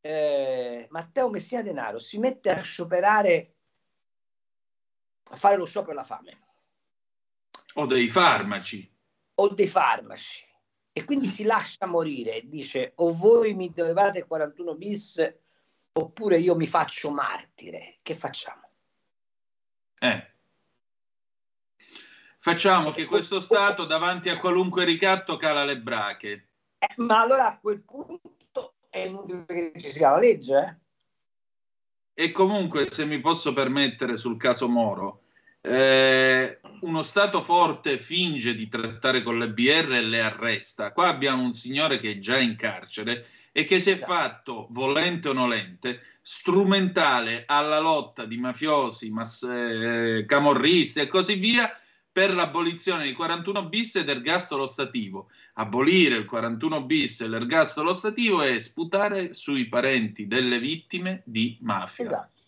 eh, Matteo Messina Denaro si mette a scioperare, a fare lo sciopero della fame, O dei farmaci. o dei farmaci e quindi si lascia morire e dice o voi mi dovevate 41 bis oppure io mi faccio martire che facciamo? Eh. Facciamo che questo Stato davanti a qualunque ricatto cala le brache. Eh, ma allora a quel punto è inutile che ci sia la legge eh? E comunque, se mi posso permettere sul caso Moro, eh, uno Stato forte finge di trattare con le BR e le arresta. Qua abbiamo un signore che è già in carcere e che si è fatto, volente o nolente, strumentale alla lotta di mafiosi, mas- eh, camorristi e così via per l'abolizione di 41 bis e dell'ergastolo stativo. Abolire il 41 bis e l'ergastolo stativo è sputare sui parenti delle vittime di mafia. Esatto.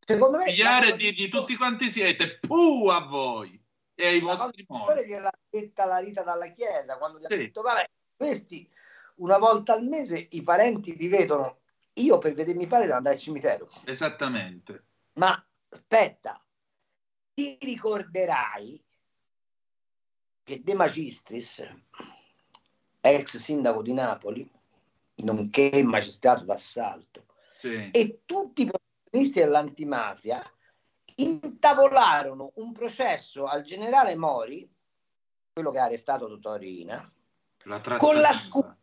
Secondo me Pigliare e dirgli tutti quanti siete, puh a voi e ai vostri morti. gliel'ha detta la Rita dalla Chiesa quando gli ha Sì. detto vabbè questi una volta al mese i parenti ti vedono io per vedermi i padre devo andare al cimitero Esattamente. ma aspetta ti ricorderai che De Magistris ex sindaco di Napoli nonché magistrato d'assalto Sì. e tutti i protagonisti dell'antimafia intavolarono un processo al generale Mori, quello che ha arrestato Totorina, La con la scusa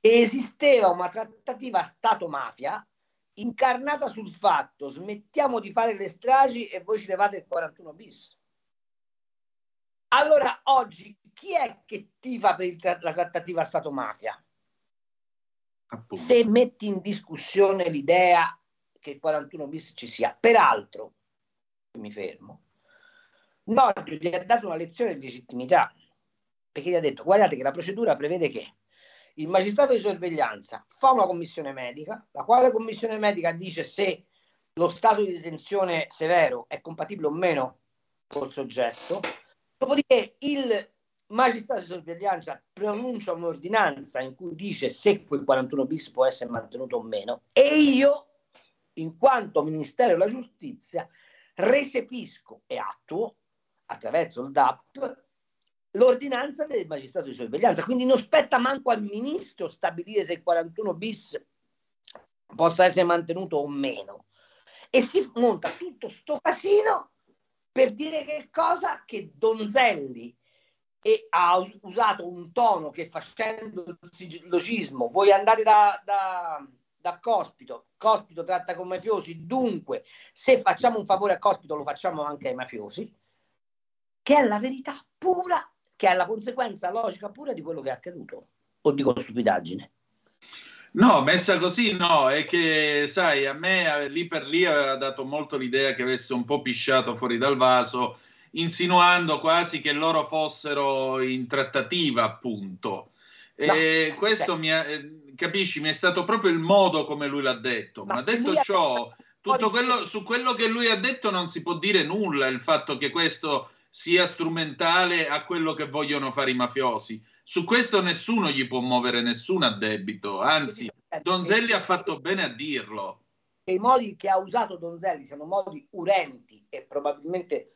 esisteva una trattativa Stato-mafia incarnata sul fatto smettiamo di fare le stragi e voi ci levate il 41 bis. Allora oggi chi è che tifa per tra- la trattativa Stato-mafia? Appunto. Se metti in discussione l'idea che il 41 bis ci sia, peraltro, mi fermo, Nordio gli ha dato una lezione di legittimità perché gli ha detto guardate che la procedura prevede che il magistrato di sorveglianza fa una commissione medica, la quale commissione medica dice se lo stato di detenzione severo è compatibile o meno col soggetto, dopodiché il magistrato di sorveglianza pronuncia un'ordinanza in cui dice se quel 41 bis può essere mantenuto o meno. E io, in quanto Ministero della Giustizia, recepisco e attuo attraverso il DAP l'ordinanza del magistrato di sorveglianza. Quindi non spetta manco al ministro stabilire se il 41 bis possa essere mantenuto o meno. E si monta tutto sto casino per dire che cosa? Che Donzelli e ha us- usato un tono che facendo il sigillogismo vuoi andare da, da, da Cospito, Cospito tratta con mafiosi, dunque se facciamo un favore a Cospito lo facciamo anche ai mafiosi, che è la verità pura, che è la conseguenza logica pura di quello che è accaduto. O dico stupidaggine. No, messa così no, è che sai, a me eh, lì per lì aveva dato molto l'idea che avesse un po' pisciato fuori dal vaso, insinuando quasi che loro fossero in trattativa, appunto. E questo mi ha- eh, capisci, mi è stato proprio il modo come lui l'ha detto. Ma, detto lui ha ciò, tutto quello, su quello che lui ha detto non si può dire nulla, il fatto che questo sia strumentale a quello che vogliono fare i mafiosi. Su questo nessuno gli può muovere nessun addebito, anzi, Donzelli ha fatto bene a dirlo. che i modi che ha usato Donzelli siano modi urenti e probabilmente,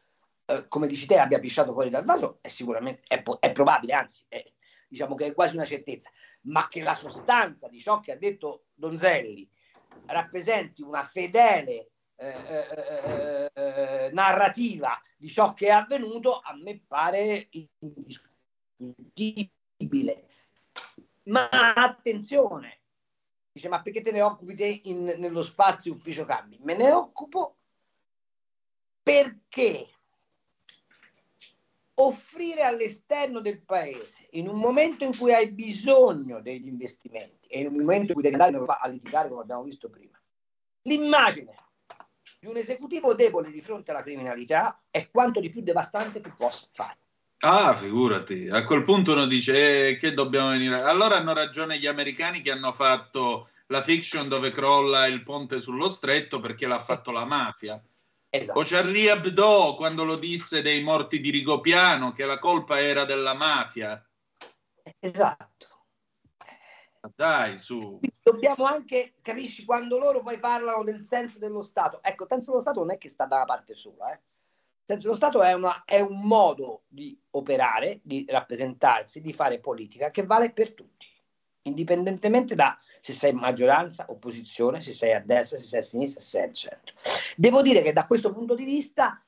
eh, come dici te, abbia pisciato fuori dal vaso, è sicuramente è, è probabile, anzi, è- diciamo che è quasi una certezza, ma che la sostanza di ciò che ha detto Donzelli rappresenti una fedele eh, eh, eh, narrativa di ciò che è avvenuto, a me pare indiscutibile. Ma attenzione, dice ma perché te ne occupi te in- nello spazio ufficio cambi? Me ne occupo perché offrire all'esterno del paese in un momento in cui hai bisogno degli investimenti e in un momento in cui devi andare a litigare come abbiamo visto prima l'immagine di un esecutivo debole di fronte alla criminalità è quanto di più devastante tu possa fare Ah, figurati, a quel punto uno dice eh, che dobbiamo venire. Allora hanno ragione gli americani che hanno fatto la fiction dove crolla il ponte sullo stretto perché l'ha fatto la mafia. Esatto. O Charlie Hebdo quando lo disse dei morti di Rigopiano che la colpa era della mafia. esatto Dai, su. dobbiamo anche, capisci, quando loro poi parlano del senso dello Stato, ecco, il senso dello Stato non è che sta da una parte sola, eh. il senso dello Stato è, una- è un modo di operare, di rappresentarsi, di fare politica che vale per tutti, indipendentemente da se sei maggioranza, opposizione, se sei a destra, se sei a sinistra, se sei al centro. Devo dire che da questo punto di vista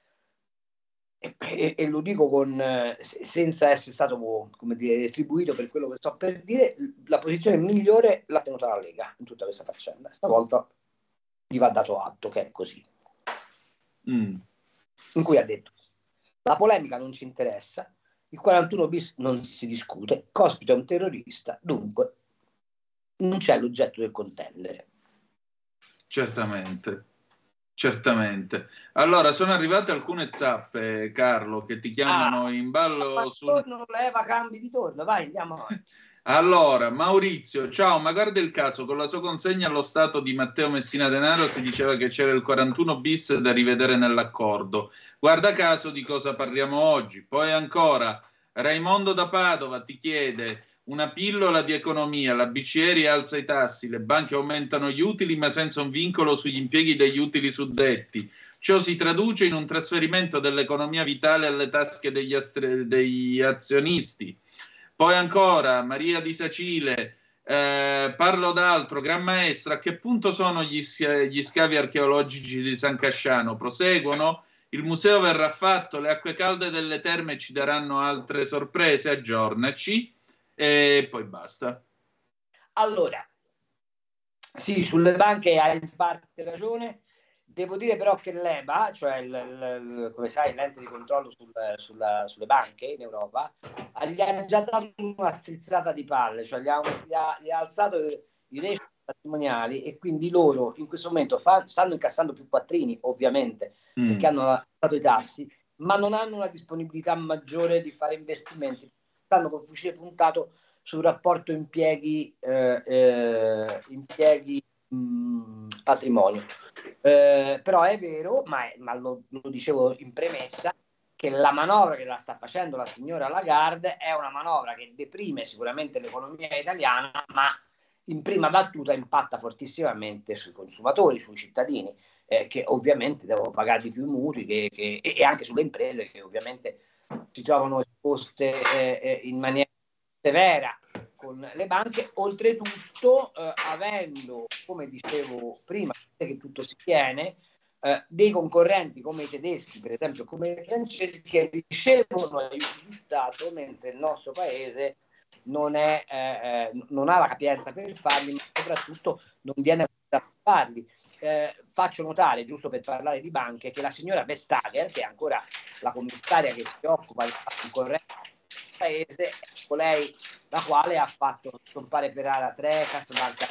e, e- lo dico con, se- senza essere stato come dire, retribuito per quello che sto per dire, la posizione migliore l'ha tenuta la Lega in tutta questa faccenda. Stavolta gli va dato atto che è così. Mm. In cui ha detto: la polemica non ci interessa, il 41 bis non si discute, Cospito è un terrorista, dunque non c'è l'oggetto del contendere. Certamente, certamente. Allora, sono arrivate alcune zappe, Carlo, che ti chiamano in ballo su... Torno, leva, cambi di torno, vai, andiamo avanti. Allora, Maurizio, ciao, ma guarda il caso, con la sua consegna allo Stato di Matteo Messina Denaro si diceva che c'era il 41 bis da rivedere nell'accordo. Guarda caso di cosa parliamo oggi. Poi ancora, Raimondo da Padova ti chiede una pillola di economia, la BCE rialza i tassi, le banche aumentano gli utili ma senza un vincolo sugli impieghi degli utili suddetti. Ciò si traduce in un trasferimento dell'economia vitale alle tasche degli, astre- degli azionisti. Poi ancora, Maria di Sacile, eh, parlo d'altro, Gran Maestro, a che punto sono gli, gli scavi archeologici di San Casciano? Proseguono? Il museo verrà fatto, le acque calde delle terme ci daranno altre sorprese, aggiornaci e poi basta. Allora, sì, sulle banche hai in parte ragione. Devo dire però che l'EBA, cioè il, il- come sai l'ente di controllo sul- sulla- sulle banche in Europa, gli ha già dato una strizzata di palle, cioè gli ha, gli ha- gli ha alzato i ratio patrimoniali e quindi loro in questo momento fa- stanno incassando più quattrini, ovviamente, Mm. perché hanno alzato i tassi, ma non hanno una disponibilità maggiore di fare investimenti. Stanno col fucile puntato sul rapporto impieghi, eh, eh, impieghi mh, patrimonio. Eh, però è vero, ma, ma lo, lo dicevo in premessa, che la manovra che la sta facendo la signora Lagarde è una manovra che deprime sicuramente l'economia italiana, ma in prima battuta impatta fortissimamente sui consumatori, sui cittadini, eh, che ovviamente devono pagare di più i mutui che- che- e anche sulle imprese che ovviamente si trovano esposte eh, eh, in maniera severa con le banche, oltretutto eh, avendo, come dicevo prima, che tutto si tiene, eh, dei concorrenti come i tedeschi, per esempio, come i francesi, che ricevono aiuti di Stato, mentre il nostro paese non, è, eh, eh, non ha la capienza per farli, ma soprattutto non viene a farli. Eh, faccio notare, giusto per parlare di banche, che la signora Vestager, che è ancora la commissaria che si occupa della concorrenza del paese, è colei la quale ha fatto scompare per Ara Trecas, Banca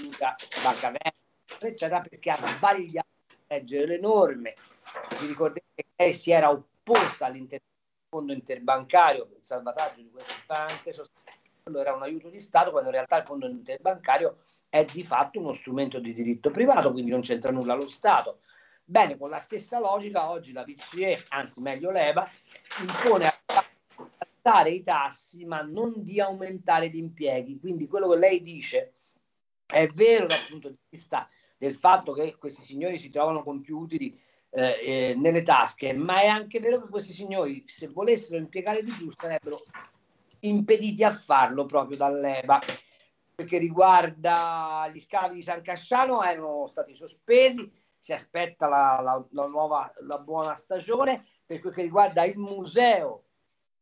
Banca, Banca Veneto, eccetera, perché ha sbagliato a leggere le norme. Vi ricordate che lei si era opposta all'inter- fondo interbancario per il salvataggio di queste banche, sostenendo era un aiuto di Stato, quando in realtà il fondo interbancario è di fatto uno strumento di diritto privato, quindi non c'entra nulla lo Stato. Bene, con la stessa logica oggi la BCE, anzi meglio l'EBA, impone a alzare i tassi ma non di aumentare gli impieghi. Quindi quello che lei dice è vero dal punto di vista del fatto che questi signori si trovano con più utili eh, eh, nelle tasche, ma è anche vero che questi signori, se volessero impiegare di più, sarebbero impediti a farlo proprio dall'EBA. Perché riguarda gli scavi di San Casciano, erano stati sospesi, si aspetta la, la- la nuova, la buona stagione. Per quel che riguarda il museo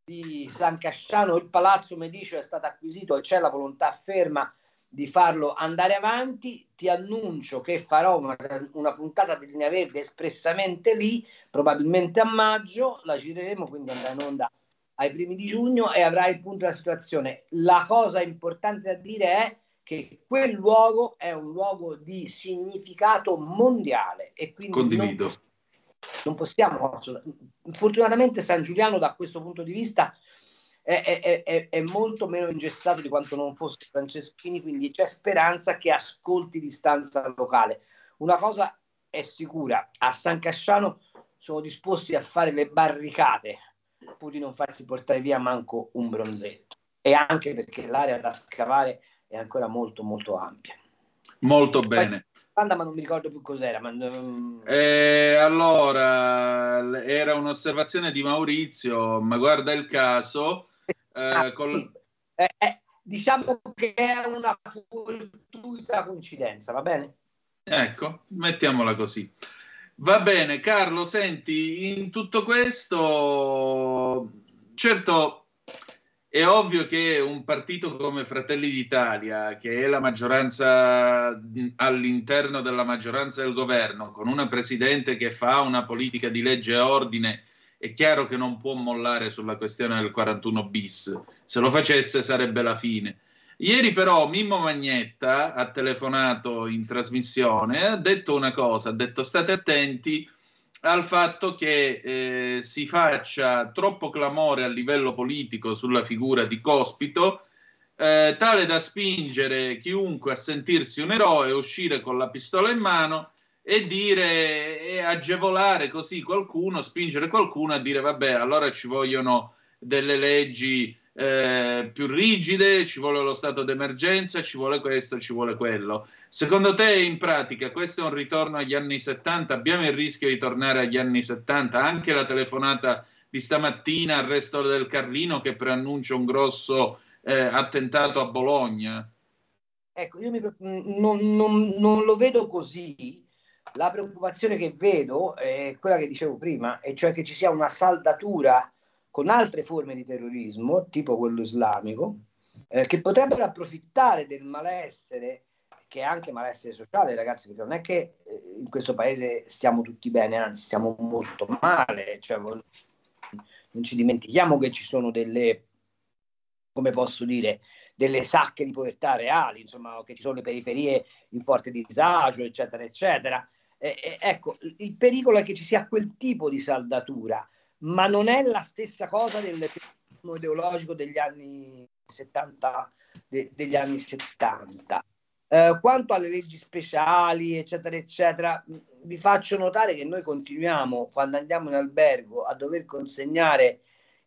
di San Casciano, il Palazzo Medicio è stato acquisito e c'è la volontà ferma di farlo andare avanti. Ti annuncio che farò una, una puntata di Linea Verde espressamente lì, probabilmente a maggio, la gireremo, quindi andrà in onda ai primi di giugno e avrai il punto della situazione. La cosa importante da dire è che quel luogo è un luogo di significato mondiale e quindi non Condivido. non possiamo assolut- fortunatamente San Giuliano da questo punto di vista è, è- è- molto meno ingessato di quanto non fosse Franceschini quindi c'è speranza che ascolti l'istanza locale una cosa è sicura a San Casciano sono disposti a fare le barricate pur di non farsi portare via manco un bronzetto e anche perché l'area da scavare è ancora molto molto ampia Molto bene. Domanda, ma non mi ricordo più cos'era ma, mm, Eh, allora, era un'osservazione di Maurizio, ma guarda il caso. Eh, col- Eh, eh, diciamo che è una fortuita coincidenza, va bene? Ecco, mettiamola così. Va bene, Carlo, senti, in tutto questo, certo, è ovvio che un partito come Fratelli d'Italia, che è la maggioranza all'interno della maggioranza del governo, con una presidente che fa una politica di legge e ordine, è chiaro che non può mollare sulla questione del 41 bis. Se lo facesse sarebbe la fine. Ieri però Mimmo Magnetta ha telefonato in trasmissione e ha detto una cosa, ha detto state attenti al fatto che eh, si faccia troppo clamore a livello politico sulla figura di Cospito, eh, tale da spingere chiunque a sentirsi un eroe, uscire con la pistola in mano e dire e agevolare così qualcuno, spingere qualcuno a dire vabbè, allora ci vogliono delle leggi eh, più rigide, ci vuole lo stato d'emergenza, ci vuole questo, ci vuole quello. Secondo te, in pratica, questo è un ritorno agli anni 70? Abbiamo il rischio di tornare agli anni 70? Anche la telefonata di stamattina al resto del Carlino che preannuncia un grosso eh, attentato a Bologna? Ecco, io mi, non, non, non lo vedo così. La preoccupazione che vedo è quella che dicevo prima, e cioè che ci sia una saldatura con altre forme di terrorismo, tipo quello islamico, eh, che potrebbero approfittare del malessere, che è anche malessere sociale, ragazzi, perché non è che eh, in questo paese stiamo tutti bene, anzi stiamo molto male, cioè, non ci dimentichiamo che ci sono delle, come posso dire, delle sacche di povertà reali, insomma, che ci sono le periferie in forte disagio, eccetera, eccetera. Eh, eh, ecco, il pericolo è che ci sia quel tipo di saldatura ma non è la stessa cosa del feminismo ideologico degli anni 70. De, degli anni 70. Eh, quanto alle leggi speciali, eccetera, eccetera, vi faccio notare che noi continuiamo, quando andiamo in albergo, a dover consegnare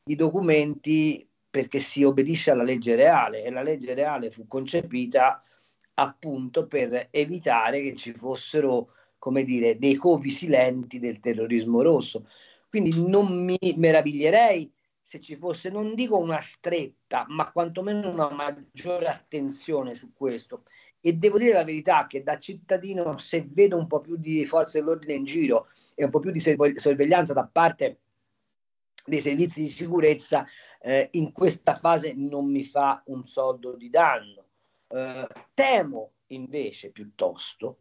i documenti perché si obbedisce alla legge reale e la legge reale fu concepita appunto per evitare che ci fossero, come dire, dei covi silenti del terrorismo rosso. Quindi non mi meraviglierei se ci fosse, non dico una stretta, ma quantomeno una maggiore attenzione su questo. E devo dire la verità che da cittadino, se vedo un po' più di forze dell'ordine in giro e un po' più di sorveglianza da parte dei servizi di sicurezza, eh, in questa fase non mi fa un soldo di danno. Eh, temo invece piuttosto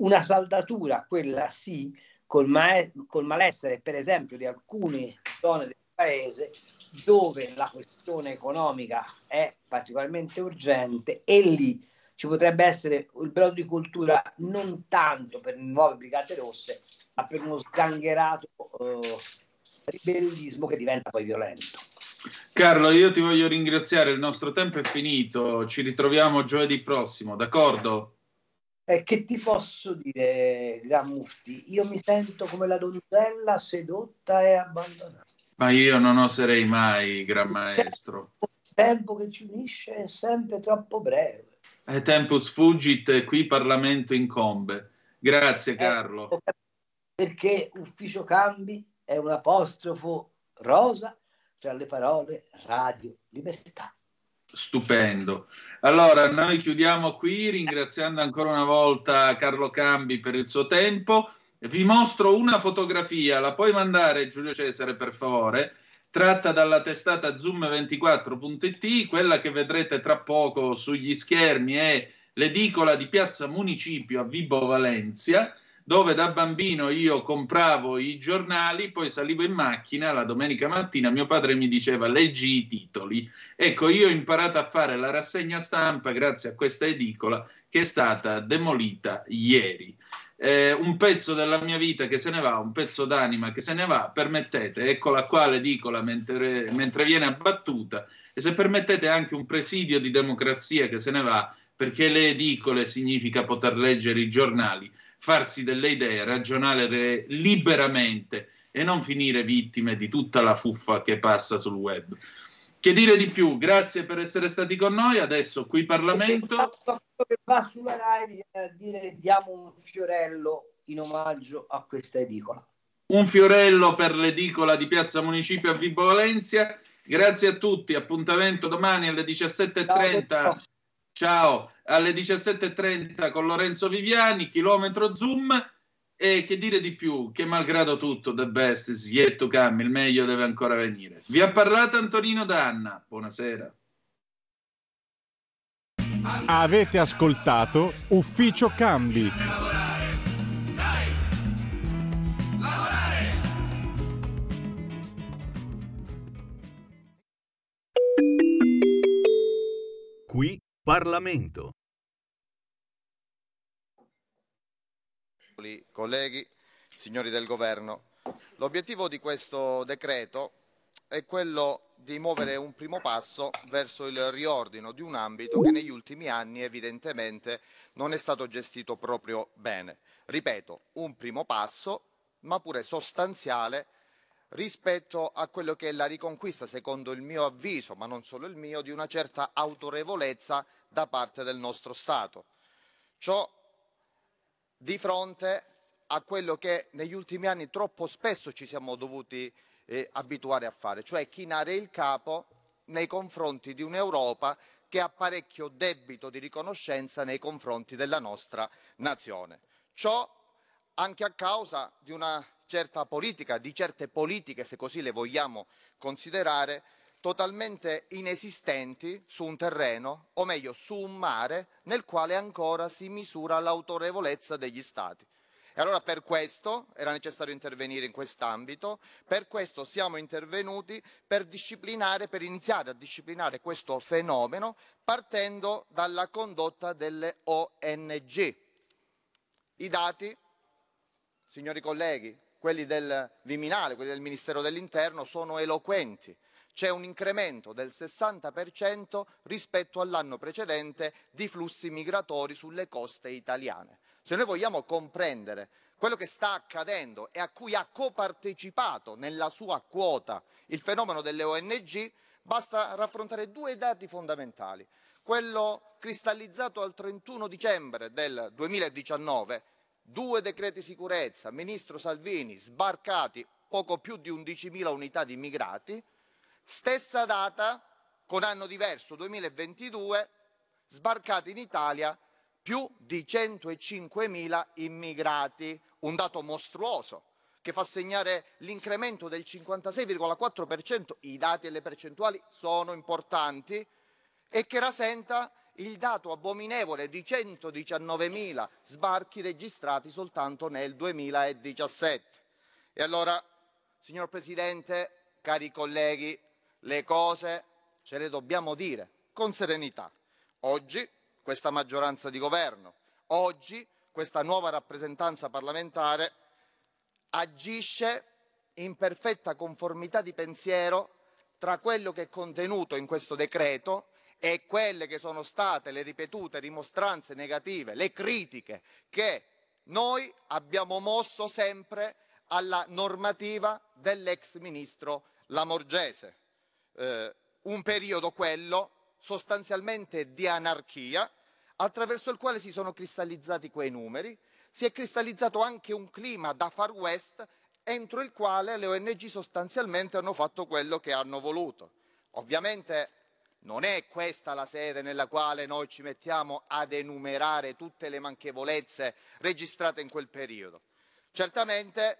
una saldatura, quella sì, col, ma- col malessere, per esempio, di alcune zone del paese dove la questione economica è particolarmente urgente e lì ci potrebbe essere il brodo di cultura non tanto per nuove brigate rosse, ma per uno sgangherato eh, ribellismo che diventa poi violento. Carlo, io ti voglio ringraziare, il nostro tempo è finito, ci ritroviamo giovedì prossimo, d'accordo? Eh, che ti posso dire, Gran Mufti? Io mi sento come la donzella sedotta e abbandonata. Ma io non oserei mai, Gran Maestro. Il tempo che ci unisce è sempre troppo breve. E tempus fugit, qui Parlamento incombe. Grazie, Eh, Carlo. perché ufficio cambi è un apostrofo rosa tra le parole radio libertà. Stupendo. Allora, noi chiudiamo qui ringraziando ancora una volta Carlo Cambi per il suo tempo. Vi mostro una fotografia, la puoi mandare Giulio Cesare per favore, tratta dalla testata zoom24.it, quella che vedrete tra poco sugli schermi è l'edicola di Piazza Municipio a Vibo Valencia, dove da bambino io compravo i giornali, poi salivo in macchina la domenica mattina, mio padre mi diceva leggi i titoli. Ecco, io ho imparato a fare la rassegna stampa grazie a questa edicola che è stata demolita ieri. Eh, un pezzo della mia vita che se ne va, un pezzo d'anima che se ne va, permettete, eccola qua l'edicola mentre, mentre viene abbattuta e se permettete anche un presidio di democrazia che se ne va perché le edicole significa poter leggere i giornali, farsi delle idee, ragionare liberamente e non finire vittime di tutta la fuffa che passa sul web. Che dire di più? Grazie per essere stati con noi. Adesso qui Parlamento. Che va sulla Rai viene a dire diamo un fiorello in omaggio a questa edicola. Un fiorello per l'edicola di Piazza Municipio a Vibo Valencia. Grazie a tutti. Appuntamento domani alle 17.30. Ciao, alle 17.30 con Lorenzo Viviani, chilometro Zoom. E che dire di più? Che malgrado tutto, the best is yet to come, il meglio deve ancora venire. Vi ha parlato Antonino Danna. Buonasera. Avete ascoltato Ufficio Cambi. Qui Parlamento. Colleghi, signori del governo, l'obiettivo di questo decreto è quello di muovere un primo passo verso il riordino di un ambito che negli ultimi anni evidentemente non è stato gestito proprio bene. Ripeto, un primo passo, ma pure sostanziale rispetto a quello che è la riconquista, secondo il mio avviso, ma non solo il mio, di una certa autorevolezza da parte del nostro Stato. Ciò di fronte a quello che negli ultimi anni troppo spesso ci siamo dovuti eh, abituare a fare, cioè chinare il capo nei confronti di un'Europa che ha parecchio debito di riconoscenza nei confronti della nostra nazione. Ciò anche a causa di una certa politica, di certe politiche, se così le vogliamo considerare, totalmente inesistenti su un terreno, o meglio su un mare, nel quale ancora si misura l'autorevolezza degli Stati. E allora per questo era necessario intervenire in quest'ambito, per questo siamo intervenuti per per iniziare a disciplinare questo fenomeno partendo dalla condotta delle ONG. I dati, signori colleghi, quelli del Viminale, quelli del Ministero dell'Interno, sono eloquenti. C'è un incremento del 60% rispetto all'anno precedente di flussi migratori sulle coste italiane. Se noi vogliamo comprendere quello che sta accadendo e a cui ha copartecipato nella sua quota il fenomeno delle ONG, basta raffrontare due dati fondamentali. Quello cristallizzato al 31 dicembre del 2019, due decreti sicurezza, ministro Salvini, sbarcati poco più di 11.000 unità di immigrati, stessa data, con anno diverso 2022, sbarcati in Italia più di 105.000 immigrati, un dato mostruoso che fa segnare l'incremento del 56,4%, i dati e le percentuali sono importanti, e che rasenta il dato abominevole di 119.000 sbarchi registrati soltanto nel 2017. E allora, signor Presidente, cari colleghi, le cose ce le dobbiamo dire con serenità. Oggi questa maggioranza di governo, oggi questa nuova rappresentanza parlamentare agisce in perfetta conformità di pensiero tra quello che è contenuto in questo decreto e quelle che sono state le ripetute rimostranze negative, le critiche che noi abbiamo mosso sempre alla normativa dell'ex ministro Lamorgese. Eh, un periodo quello sostanzialmente di anarchia attraverso il quale si sono cristallizzati quei numeri, si è cristallizzato anche un clima da far west entro il quale le ONG sostanzialmente hanno fatto quello che hanno voluto. Ovviamente non è questa la sede nella quale noi ci mettiamo ad enumerare tutte le manchevolezze registrate in quel periodo. Certamente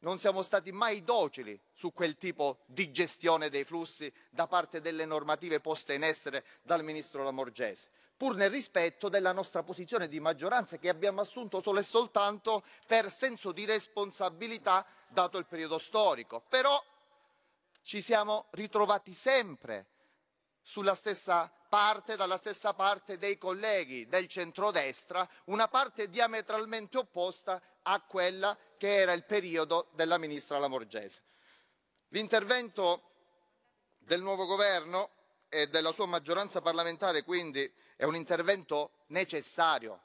non siamo stati mai docili su quel tipo di gestione dei flussi da parte delle normative poste in essere dal ministro Lamorgese, pur nel rispetto della nostra posizione di maggioranza che abbiamo assunto solo e soltanto per senso di responsabilità dato il periodo storico. Però ci siamo ritrovati sempre sulla stessa parte, dalla stessa parte dei colleghi del centrodestra, una parte diametralmente opposta a quella che era il periodo della ministra Lamorgese. L'intervento del nuovo governo e della sua maggioranza parlamentare quindi è un intervento necessario,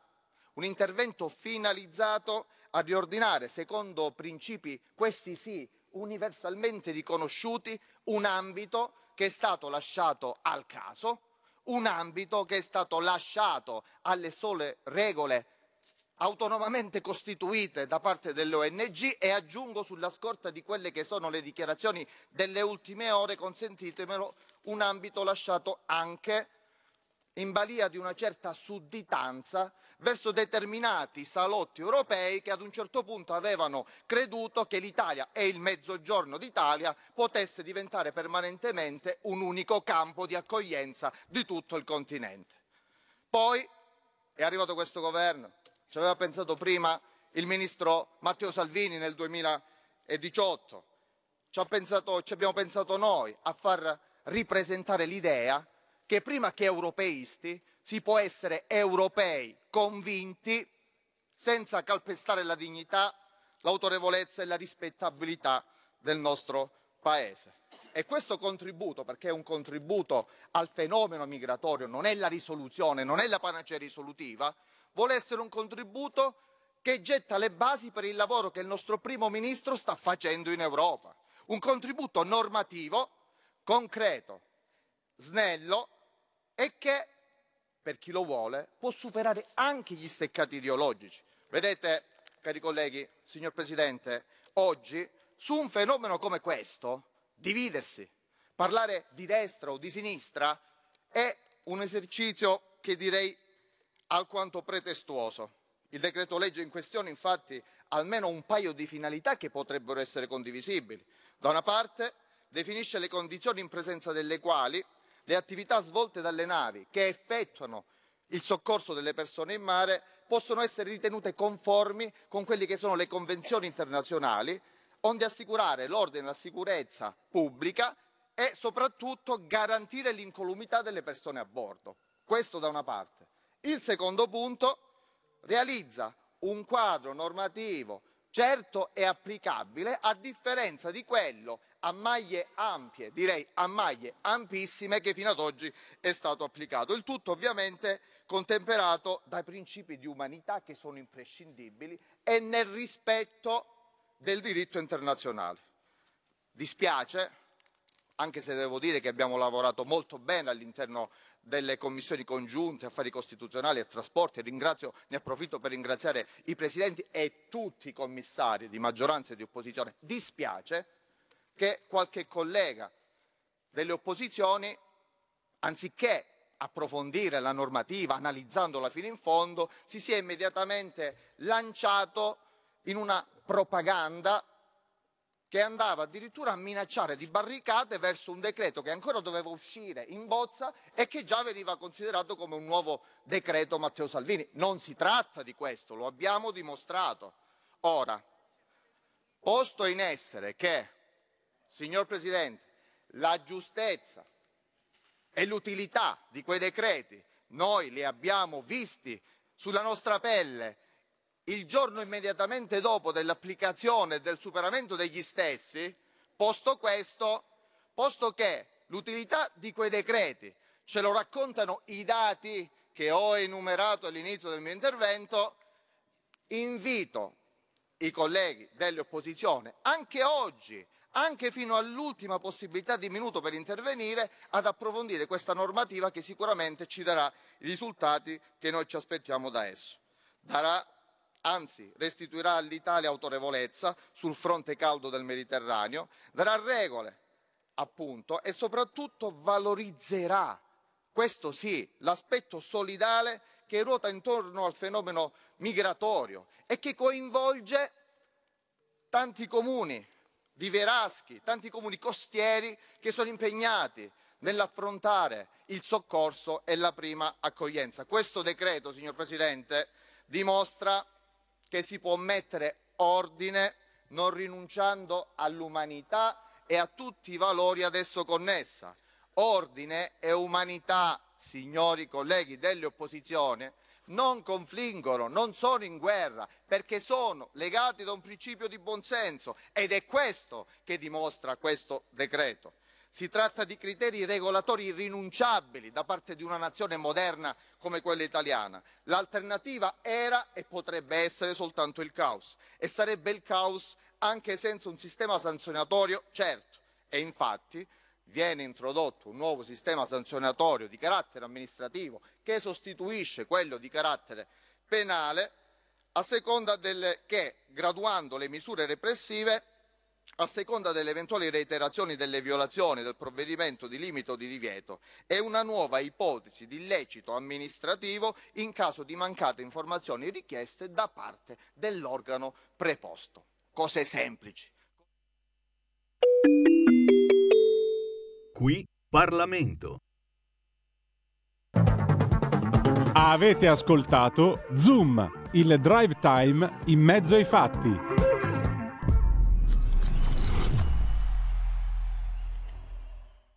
un intervento finalizzato a riordinare, secondo principi questi sì universalmente riconosciuti, un ambito che è stato lasciato al caso, un ambito che è stato lasciato alle sole regole autonomamente costituite da parte delle ONG e aggiungo sulla scorta di quelle che sono le dichiarazioni delle ultime ore, consentitemelo, un ambito lasciato anche in balia di una certa sudditanza verso determinati salotti europei che ad un certo punto avevano creduto che l'Italia e il Mezzogiorno d'Italia potesse diventare permanentemente un unico campo di accoglienza di tutto il continente. Poi è arrivato questo governo, ci aveva pensato prima il ministro Matteo Salvini nel 2018, ci, pensato, ci abbiamo pensato noi a far ripresentare l'idea che prima che europeisti si può essere europei convinti senza calpestare la dignità, l'autorevolezza e la rispettabilità del nostro Paese. E questo contributo, perché è un contributo al fenomeno migratorio, non è la risoluzione, non è la panacea risolutiva, vuole essere un contributo che getta le basi per il lavoro che il nostro primo ministro sta facendo in Europa. Un contributo normativo, concreto, snello e che, per chi lo vuole, può superare anche gli steccati ideologici. Vedete, cari colleghi, signor Presidente, oggi su un fenomeno come questo, dividersi, parlare di destra o di sinistra è un esercizio che direi alquanto pretestuoso. Il decreto legge in questione infatti ha almeno un paio di finalità che potrebbero essere condivisibili. Da una parte definisce le condizioni in presenza delle quali le attività svolte dalle navi che effettuano il soccorso delle persone in mare possono essere ritenute conformi con quelle che sono le convenzioni internazionali, onde assicurare l'ordine e la sicurezza pubblica e soprattutto garantire l'incolumità delle persone a bordo. Questo da una parte. Il secondo punto realizza un quadro normativo certo e applicabile a differenza di quello a maglie ampie, direi a maglie ampissime che fino ad oggi è stato applicato. Il tutto ovviamente contemperato dai principi di umanità che sono imprescindibili e nel rispetto del diritto internazionale. Dispiace, anche se devo dire che abbiamo lavorato molto bene all'interno delle commissioni congiunte, affari costituzionali e trasporti, ringrazio, ne approfitto per ringraziare i presidenti e tutti i commissari di maggioranza e di opposizione. Dispiace che qualche collega delle opposizioni, anziché approfondire la normativa, analizzandola fino in fondo, si sia immediatamente lanciato in una propaganda che andava addirittura a minacciare di barricate verso un decreto che ancora doveva uscire in bozza e che già veniva considerato come un nuovo decreto Matteo Salvini. Non si tratta di questo, lo abbiamo dimostrato. Ora, posto in essere che, signor Presidente, la giustezza e l'utilità di quei decreti noi li abbiamo visti sulla nostra pelle il giorno immediatamente dopo dell'applicazione e del superamento degli stessi, posto questo, posto che l'utilità di quei decreti ce lo raccontano i dati che ho enumerato all'inizio del mio intervento, invito i colleghi delle opposizioni, anche oggi, anche fino all'ultima possibilità di minuto per intervenire, ad approfondire questa normativa che sicuramente ci darà i risultati che noi ci aspettiamo da esso. Darà anzi restituirà all'Italia autorevolezza sul fronte caldo del Mediterraneo, darà regole appunto e soprattutto valorizzerà, questo sì, l'aspetto solidale che ruota intorno al fenomeno migratorio e che coinvolge tanti comuni viveraschi, tanti comuni costieri che sono impegnati nell'affrontare il soccorso e la prima accoglienza. Questo decreto, signor Presidente, dimostra che si può mettere ordine non rinunciando all'umanità e a tutti i valori ad esso connessa. Ordine e umanità, signori colleghi delle opposizioni, non confliggono, non sono in guerra, perché sono legati da un principio di buonsenso ed è questo che dimostra questo decreto. Si tratta di criteri regolatori irrinunciabili da parte di una nazione moderna come quella italiana. L'alternativa era e potrebbe essere soltanto il caos e sarebbe il caos anche senza un sistema sanzionatorio certo. E infatti viene introdotto un nuovo sistema sanzionatorio di carattere amministrativo che sostituisce quello di carattere penale a seconda delle, che, graduando le misure repressive, a seconda delle eventuali reiterazioni delle violazioni del provvedimento di limite o di divieto e una nuova ipotesi di illecito amministrativo in caso di mancate informazioni richieste da parte dell'organo preposto. Cose semplici. Qui Parlamento. Avete ascoltato Zoom, il drive time in mezzo ai fatti.